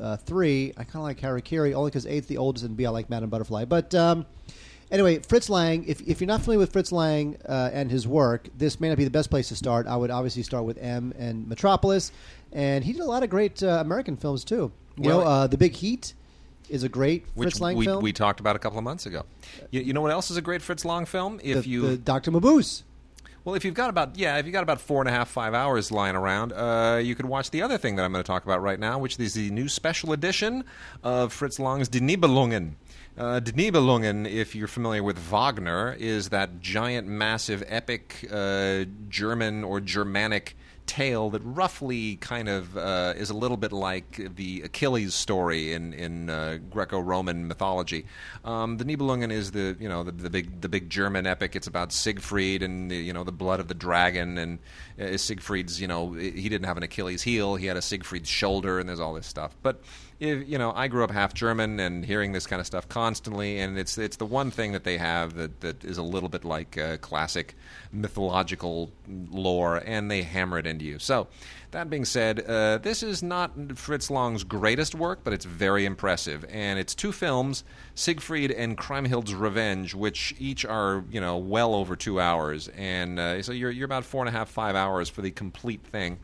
Speaker 3: uh, three. I kind of like Harakiri only because eight's the oldest, and B I like Madame Butterfly. But um, anyway, Fritz Lang. If, if you're not familiar with Fritz Lang uh, and his work, this may not be the best place to start. I would obviously start with M and Metropolis, and he did a lot of great uh, American films too. You
Speaker 2: Well-
Speaker 3: know, uh, The Big Heat is a great
Speaker 2: Which
Speaker 3: Fritz Lang
Speaker 2: we,
Speaker 3: film.
Speaker 2: we talked about a couple of months ago. You, you know what else is a great Fritz Long film? If
Speaker 3: the,
Speaker 2: you
Speaker 3: the Doctor Mabuse.
Speaker 2: Well, if you've got about yeah, if you've got about four and a half, five hours lying around, uh, you could watch the other thing that I'm going to talk about right now, which is the new special edition of Fritz Lang's Die Nibelungen. Uh, Die Nibelungen, if you're familiar with Wagner, is that giant, massive, epic uh, German or Germanic tale that roughly kind of uh, is a little bit like the Achilles story in in uh, Greco-Roman mythology. Um, the Nibelungen is the you know the, the big the big German epic. It's about Siegfried and the, you know the blood of the dragon and uh, Siegfried's you know he didn't have an Achilles heel. He had a Siegfried's shoulder and there's all this stuff. But you know, I grew up half German and hearing this kind of stuff constantly, and it's it's the one thing that they have that, that is a little bit like uh, classic mythological lore, and they hammer it into you. So, that being said, uh, this is not Fritz Lang's greatest work, but it's very impressive, and it's two films, Siegfried and Kriemhild's Revenge, which each are you know well over two hours, and uh, so you're you're about four and a half five hours for the complete thing.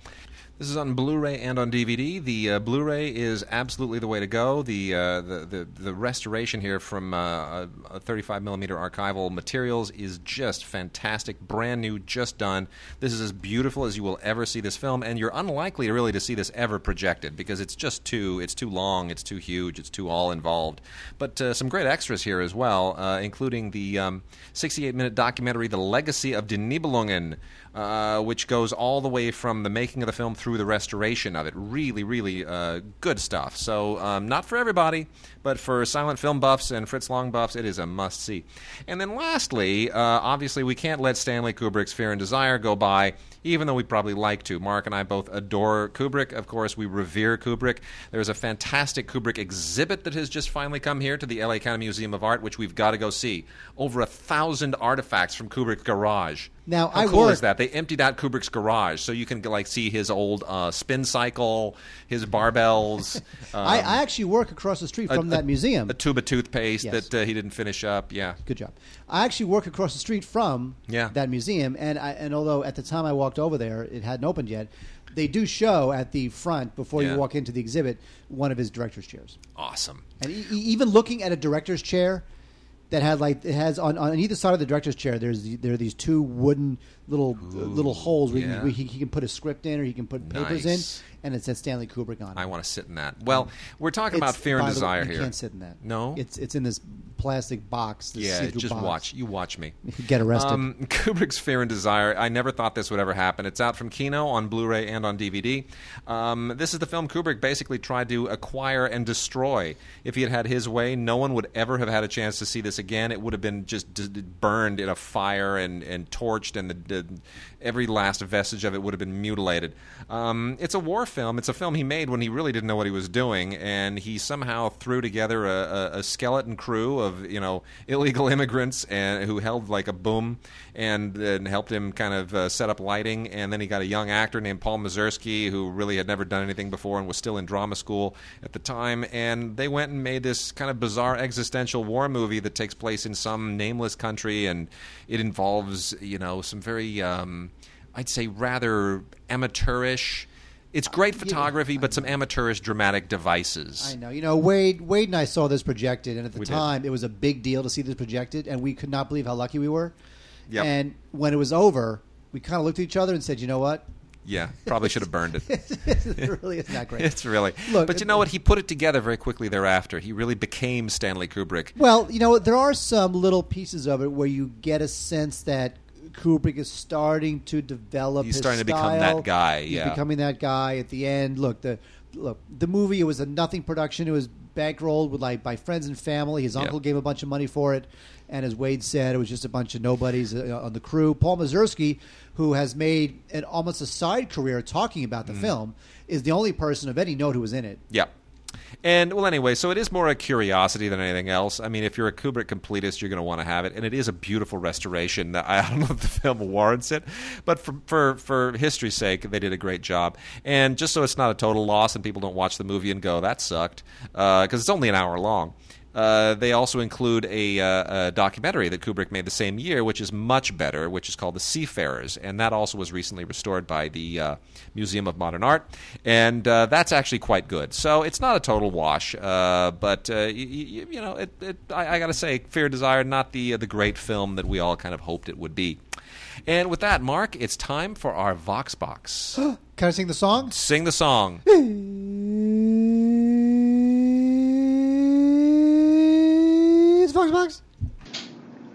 Speaker 2: This is on Blu-ray and on DVD. The uh, Blu-ray is absolutely the way to go. The uh, the, the, the restoration here from uh, a 35 millimeter archival materials is just fantastic, brand new, just done. This is as beautiful as you will ever see this film, and you're unlikely really to see this ever projected because it's just too it's too long, it's too huge, it's too all involved. But uh, some great extras here as well, uh, including the um, 68 minute documentary, "The Legacy of Die Nibelungen." Uh, which goes all the way from the making of the film through the restoration of it. Really, really uh, good stuff. So, um, not for everybody, but for silent film buffs and Fritz Lang buffs, it is a must see. And then, lastly, uh, obviously, we can't let Stanley Kubrick's Fear and Desire go by, even though we'd probably like to. Mark and I both adore Kubrick. Of course, we revere Kubrick. There's a fantastic Kubrick exhibit that has just finally come here to the LA County Museum of Art, which we've got to go see. Over a thousand artifacts from Kubrick's garage.
Speaker 3: Now,
Speaker 2: How
Speaker 3: I
Speaker 2: cool
Speaker 3: work-
Speaker 2: is that? They emptied out Kubrick's garage, so you can like see his old uh, spin cycle, his barbells. (laughs) um,
Speaker 3: I, I actually work across the street from
Speaker 2: a-
Speaker 3: that museum.
Speaker 2: a tube of toothpaste
Speaker 3: Yes.
Speaker 2: that uh, he didn't finish up. Yeah,
Speaker 3: Good job. I actually work across the street from
Speaker 2: Yeah.
Speaker 3: that museum, and I, and although at the time I walked over there, it hadn't opened yet. They do show at the front before
Speaker 2: Yeah.
Speaker 3: you walk into the exhibit one of his director's chairs,
Speaker 2: awesome.
Speaker 3: and e- e- even looking at a director's chair that had like it has on, on either side of the director's chair. There's there are these two wooden little uh, little holes where,
Speaker 2: yeah.
Speaker 3: he, where he, he can put a script in or he can put papers
Speaker 2: Nice.
Speaker 3: in, and it says Stanley Kubrick on it.
Speaker 2: I want to sit in that. Well, we're talking about fear and
Speaker 3: the way,
Speaker 2: desire
Speaker 3: you
Speaker 2: here.
Speaker 3: can't sit in that.
Speaker 2: No?
Speaker 3: it's it's in this plastic box. This
Speaker 2: yeah, just
Speaker 3: box.
Speaker 2: watch. You watch me. (laughs)
Speaker 3: Get arrested.
Speaker 2: Um, (laughs) Kubrick's Fear and Desire. I never thought this would ever happen. It's out from Kino on Blu-ray and on DVD. Um, this is the film Kubrick basically tried to acquire and destroy. If he had had his way, no one would ever have had a chance to see this again. It would have been just d- d- burned in a fire and, and torched, and the, every last vestige of it would have been mutilated. Um, it's a war film. It's a film he made when he really didn't know what he was doing, and he somehow threw together a, a, a skeleton crew of you know illegal (laughs) immigrants and who held like a boom and, and helped him kind of uh, set up lighting. And then he got a young actor named Paul Mazursky who really had never done anything before and was still in drama school at the time. And they went and made this kind of bizarre existential war movie that takes place in some nameless country, and it involves you know some very um, I'd say rather amateurish. It's great photography, but some amateurish dramatic devices.
Speaker 3: I know. You know, Wade, Wade and I saw this projected, and at the
Speaker 2: We did.
Speaker 3: time, it was a big deal to see this projected, and we could not believe how lucky we were.
Speaker 2: Yep.
Speaker 3: And when it was over, we kind of looked at each other and said, "You know what?
Speaker 2: Yeah, probably should have burned it. (laughs)
Speaker 3: it really is not great." (laughs)
Speaker 2: It's really.
Speaker 3: Look,
Speaker 2: but you know what? He put it together very quickly thereafter. He really became Stanley Kubrick.
Speaker 3: Well, you know, there are some little pieces of it where you get a sense that Kubrick is starting to develop.
Speaker 2: He's starting to become that guy,
Speaker 3: He's
Speaker 2: yeah.
Speaker 3: becoming that guy at the end. Look, the look the movie. It was a nothing production. It was bankrolled with like by friends and family. His
Speaker 2: Yep.
Speaker 3: uncle gave a bunch of money for it, and as Wade said, it was just a bunch of nobodies uh, on the crew. Paul Mazursky, who has made an almost a side career talking about the
Speaker 2: Mm.
Speaker 3: film, is the only person of any note who was in it.
Speaker 2: Yeah. And well, anyway, so it is more a curiosity than anything else. I mean, if you're a Kubrick completist, you're going to want to have it, and it is a beautiful restoration. I (laughs) don't know if the film warrants it, but for for for history's sake, they did a great job. And just so it's not a total loss, and people don't watch the movie and go, "That sucked," uh, because it's only an hour long. Uh, they also include a, uh, a documentary that Kubrick made the same year, which is much better, which is called The Seafarers, and that also was recently restored by the uh, Museum of Modern Art, and uh, that's actually quite good. So it's not a total wash, uh, but uh, y- y- you know, it, it, I, I got to say, Fear and Desire, not the uh, the great film that we all kind of hoped it would be. And with that, Mark, it's time for our Vox Box. (gasps)
Speaker 3: Can I sing the song?
Speaker 2: Sing the song. (laughs)
Speaker 3: It's Vox Box.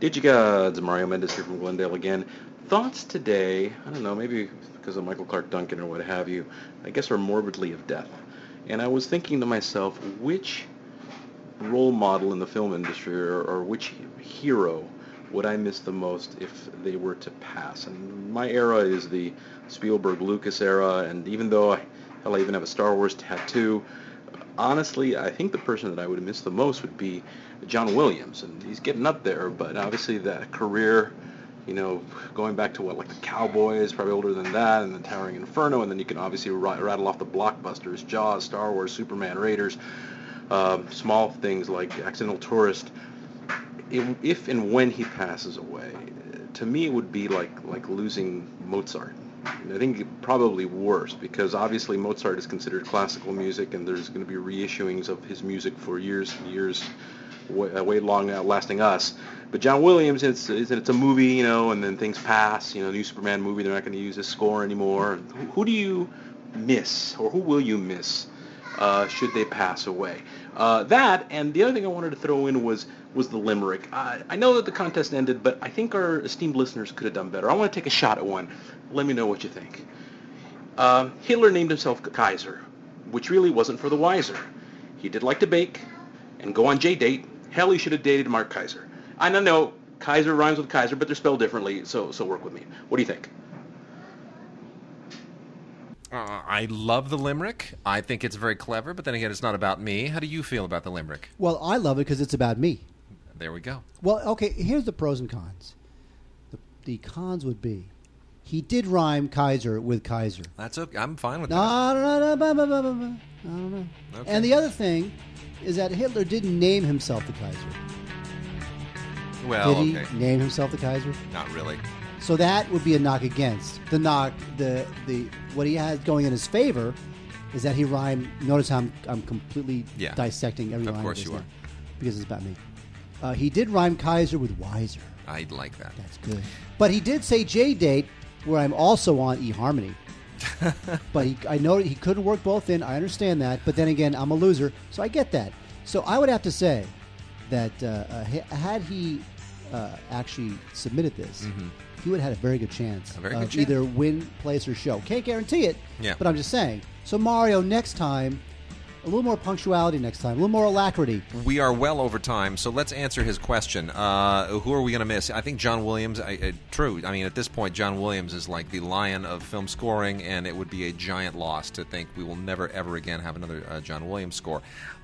Speaker 4: Digigods, Mario Mendes here from Glendale again. thoughts today, I don't know, maybe because of Michael Clarke Duncan or what have you, I guess are morbidly of death. And I was thinking to myself, which role model in the film industry or, or which hero would I miss the most if they were to pass? And my era is the Spielberg Lucas era, and even though I, hell, I even have a Star Wars tattoo, honestly, I think the person that I would miss the most would be John Williams, and he's getting up there, but obviously that career, you know, going back to what like the Cowboys, probably older than that, and then Towering Inferno, and then you can obviously rattle off the blockbusters: Jaws, Star Wars, Superman, Raiders, uh, small things like Accidental Tourist. if and when he passes away, to me it would be like like losing Mozart. I think probably worse because obviously Mozart is considered classical music, and there's going to be reissuings of his music for years and years, way, uh, way long outlasting us. But John Williams, it's, it's a movie, you know, and then things pass. You know, new Superman movie, they're not going to use his score anymore. Who, who do you miss, or who will you miss, uh, should they pass away? Uh, that, and the other thing I wanted to throw in was was the limerick. Uh, I know that the contest ended, but I think our esteemed listeners could have done better. I want to take a shot at one. Let me know what you think. Uh, Hitler named himself Kaiser, which really wasn't for the wiser. He did like to bake and go on J-date. Hell, he should have dated Mark Kaiser. I don't know, Kaiser rhymes with Kaiser, but they're spelled differently, so so work with me. What do you think?
Speaker 2: Uh, I love the limerick. I think it's very clever, but then again, it's not about me. How do you feel about the limerick?
Speaker 3: Well, I love it because it's about me.
Speaker 2: There we go.
Speaker 3: Well, okay, here's the pros and cons. The, the cons would be he did rhyme Kaiser with Kaiser.
Speaker 2: That's okay. I'm fine with that.
Speaker 3: no, no, no, no, no, no, no. I don't know.
Speaker 2: Okay.
Speaker 3: And the other thing is that Hitler didn't name himself the Kaiser.
Speaker 2: Well,
Speaker 3: did he
Speaker 2: okay.
Speaker 3: name himself the Kaiser?
Speaker 2: Not really.
Speaker 3: So that would be a knock against. The knock, the the what he has going in his favor is that he rhymed. Notice how I'm, I'm completely
Speaker 2: Yeah.
Speaker 3: dissecting every
Speaker 2: Of
Speaker 3: line
Speaker 2: course
Speaker 3: this
Speaker 2: you
Speaker 3: now,
Speaker 2: are.
Speaker 3: because it's about me. Uh, he did rhyme Kaiser with Wiser.
Speaker 2: I'd like that.
Speaker 3: That's good. But he did say J date, where I'm also on eHarmony. (laughs) but he, I know he couldn't work both in. I understand that. But then again, I'm a loser, so I get that. So I would have to say that uh, uh, ha- had he uh, actually submitted this, he would have had a very good chance.
Speaker 2: A very
Speaker 3: of
Speaker 2: good chance.
Speaker 3: either win, place, or show. Can't guarantee it.
Speaker 2: Yeah.
Speaker 3: But I'm just saying. So Mario, next time, a little more punctuality next time, a little more alacrity.
Speaker 2: We are well over time, so let's answer his question. Uh, who are we going to miss? I think John Williams. I, uh, true. I mean, at this point, John Williams is like the lion of film scoring, and it would be a giant loss to think we will never, ever again have another uh, John Williams score.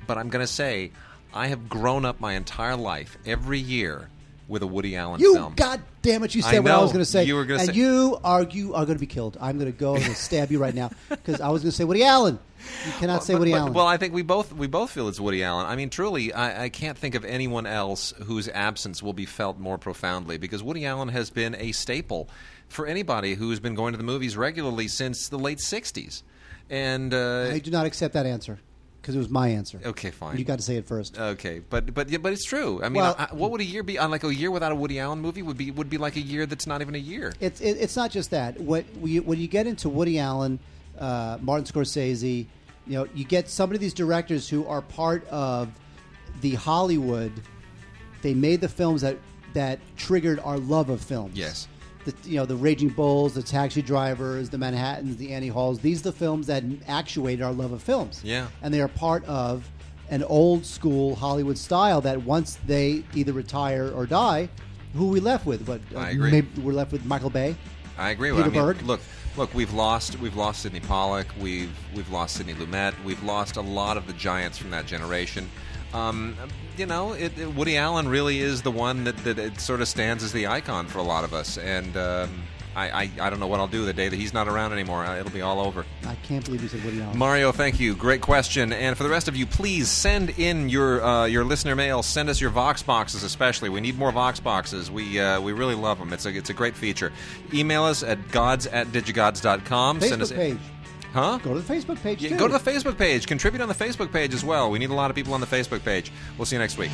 Speaker 2: But I'm going to say, I have grown up my entire life every year with a Woody Allen
Speaker 3: You
Speaker 2: film.
Speaker 3: God damn it! You
Speaker 2: I
Speaker 3: said what I
Speaker 2: know.
Speaker 3: was going to say.
Speaker 2: You were gonna
Speaker 3: and
Speaker 2: say-
Speaker 3: you are you are going to be killed. I'm going to go and stab you right now because I was going to say Woody Allen. You cannot say Woody
Speaker 2: but-
Speaker 3: Allen.
Speaker 2: Well, I think we both we both feel it's Woody Allen. I mean, truly, I, I can't think of anyone else whose absence will be felt more profoundly because Woody Allen has been a staple for anybody who's been going to the movies regularly since the late '60s. And uh,
Speaker 3: I do not accept that answer because it was my answer.
Speaker 2: Okay, fine.
Speaker 3: You got to say it first.
Speaker 2: okay, but but yeah, but it's true. I mean,
Speaker 3: Well-
Speaker 2: I, what would a year be? On like a year without a Woody Allen movie would be would be like a year that's not even a year.
Speaker 3: It's it, it's not just that. What we, when you get into Woody Allen, uh, Martin Scorsese, you know, you get some of these directors who are part of the Hollywood. They made the films that that triggered our love of films.
Speaker 2: Yes.
Speaker 3: The, you know the Raging Bulls, the Taxi Drivers, the Manhattans, the Annie Halls. These are the films that actuated our love of films.
Speaker 2: Yeah.
Speaker 3: and they are part of an old school Hollywood style that once they either retire or die, who are we left with? What uh,
Speaker 2: I agree.
Speaker 3: Maybe we're left with Michael Bay.
Speaker 2: I agree.
Speaker 3: Peter
Speaker 2: I mean,
Speaker 3: Berg.
Speaker 2: look, look, we've lost we've lost Sydney Pollack, we've we've lost Sidney Lumet, we've lost a lot of the giants from that generation. Um, you know, it, it- Woody Allen really is the one that, that it sort of stands as the icon for a lot of us, and um, I, I I don't know what I'll do the day that he's not around anymore. It'll be all over.
Speaker 3: I can't believe you said Woody Allen.
Speaker 2: Mario, thank you. Great question. And for the rest of you, please send in your uh, your listener mail. Send us your Vox boxes, especially. We need more Vox boxes. We uh, we really love them. It's a it's a great feature. Email us at gods at digigods.com.
Speaker 3: Facebook
Speaker 2: send us
Speaker 3: page.
Speaker 2: Huh?
Speaker 3: Go to the Facebook page
Speaker 2: Yeah,
Speaker 3: too.
Speaker 2: go to the Facebook page. Contribute on the Facebook page as well. We need a lot of people on the Facebook page. We'll see you next week.